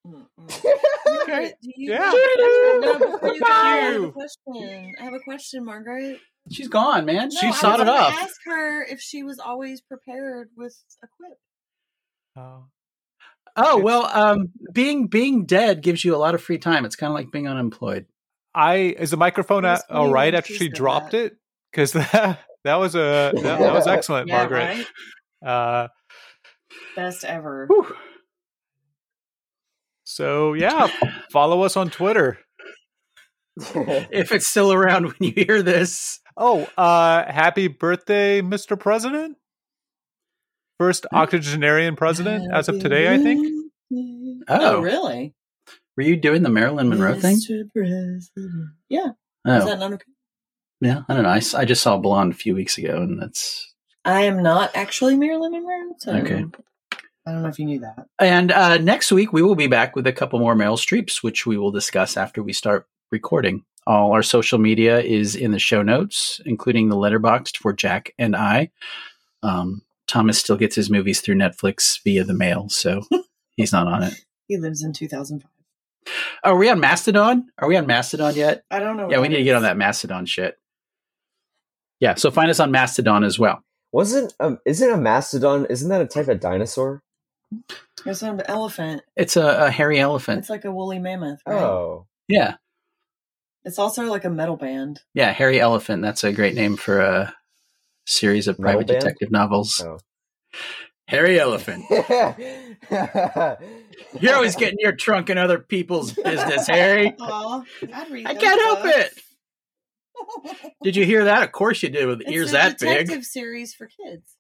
Okay. Do you- Yeah. No, before you go, I have a question. I have a question, Margaret. She's gone, man. No, she I sought it gonna. Ask her if she was always prepared with a quip. Oh. Oh well, um, being being dead gives you a lot of free time. It's kind of like being unemployed. I is the microphone It was a- all funny right when after she she dropped that. it? Because that that was a that, that was excellent, Yeah, Margaret. right? Uh, Best ever. Whew. So yeah, follow us on Twitter. If it's still around when you hear this, Oh, uh, happy birthday, Mr. President! First octogenarian president as of today, I think. Oh, Oh. really? were you doing the Marilyn Monroe thing? President. Yeah. Is Oh, that not okay? yeah. I don't know. I just saw Blonde a few weeks ago, and that's I am not actually Marilyn Monroe. So Okay. I don't know if you knew that. And uh, next week, we will be back with a couple more Meryl Streeps, which we will discuss after we start recording. All our social media is in the show notes, including the Letterboxd for Jack and I. Um, Thomas still gets his movies through Netflix via the mail, so he's not on it. He lives in 2005. Are we on Mastodon? Are we on Mastodon yet? I don't know. Yeah, we need to get on that Mastodon shit. Yeah, so find us on Mastodon as well. Wasn't um, isn't a mastodon? Isn't that a type of dinosaur? It's an elephant. It's a, a hairy elephant. It's like a woolly mammoth, right? Oh, Yeah, It's also like a metal band. yeah, hairy elephant. That's a great name for a series of Metal private band? detective novels. Oh. Hairy elephant. You're always getting your trunk in other people's business, Harry. Aw, I'd read I those can't help books. it. Did you hear that? Of course you did with It's ears a that detective big. series for kids.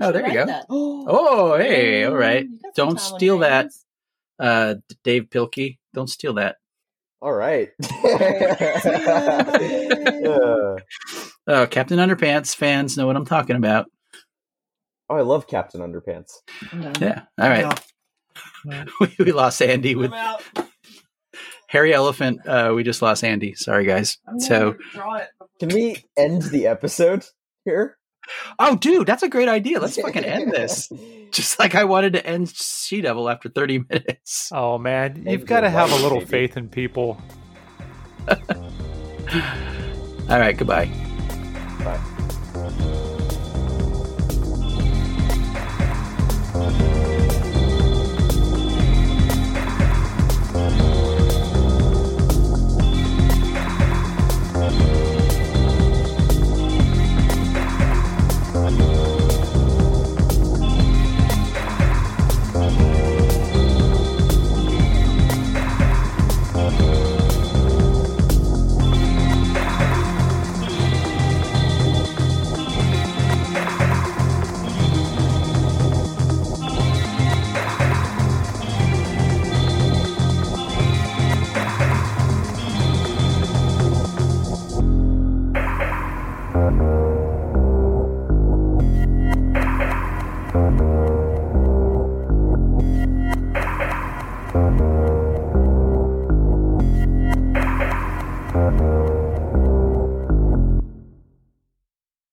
Oh, there you go. That. Oh, hey, all right. You got some Don't steal that. Uh, Dav Pilkey, don't steal that. All right. Alright. Uh, Oh, Captain Underpants fans know what I'm talking about. oh, I love Captain Underpants. Yeah. All right. We, we lost Andi with I'm out. Harry Elephant. Uh, we just lost Andi. Sorry, guys. I'm So, draw it. Can we end the episode here? Oh, dude, that's a great idea. Let's fucking end this. Just like I wanted to end She Devil after 30 minutes. Oh man, Thank you've got to have a little baby. faith in people. All right, goodbye. Bye.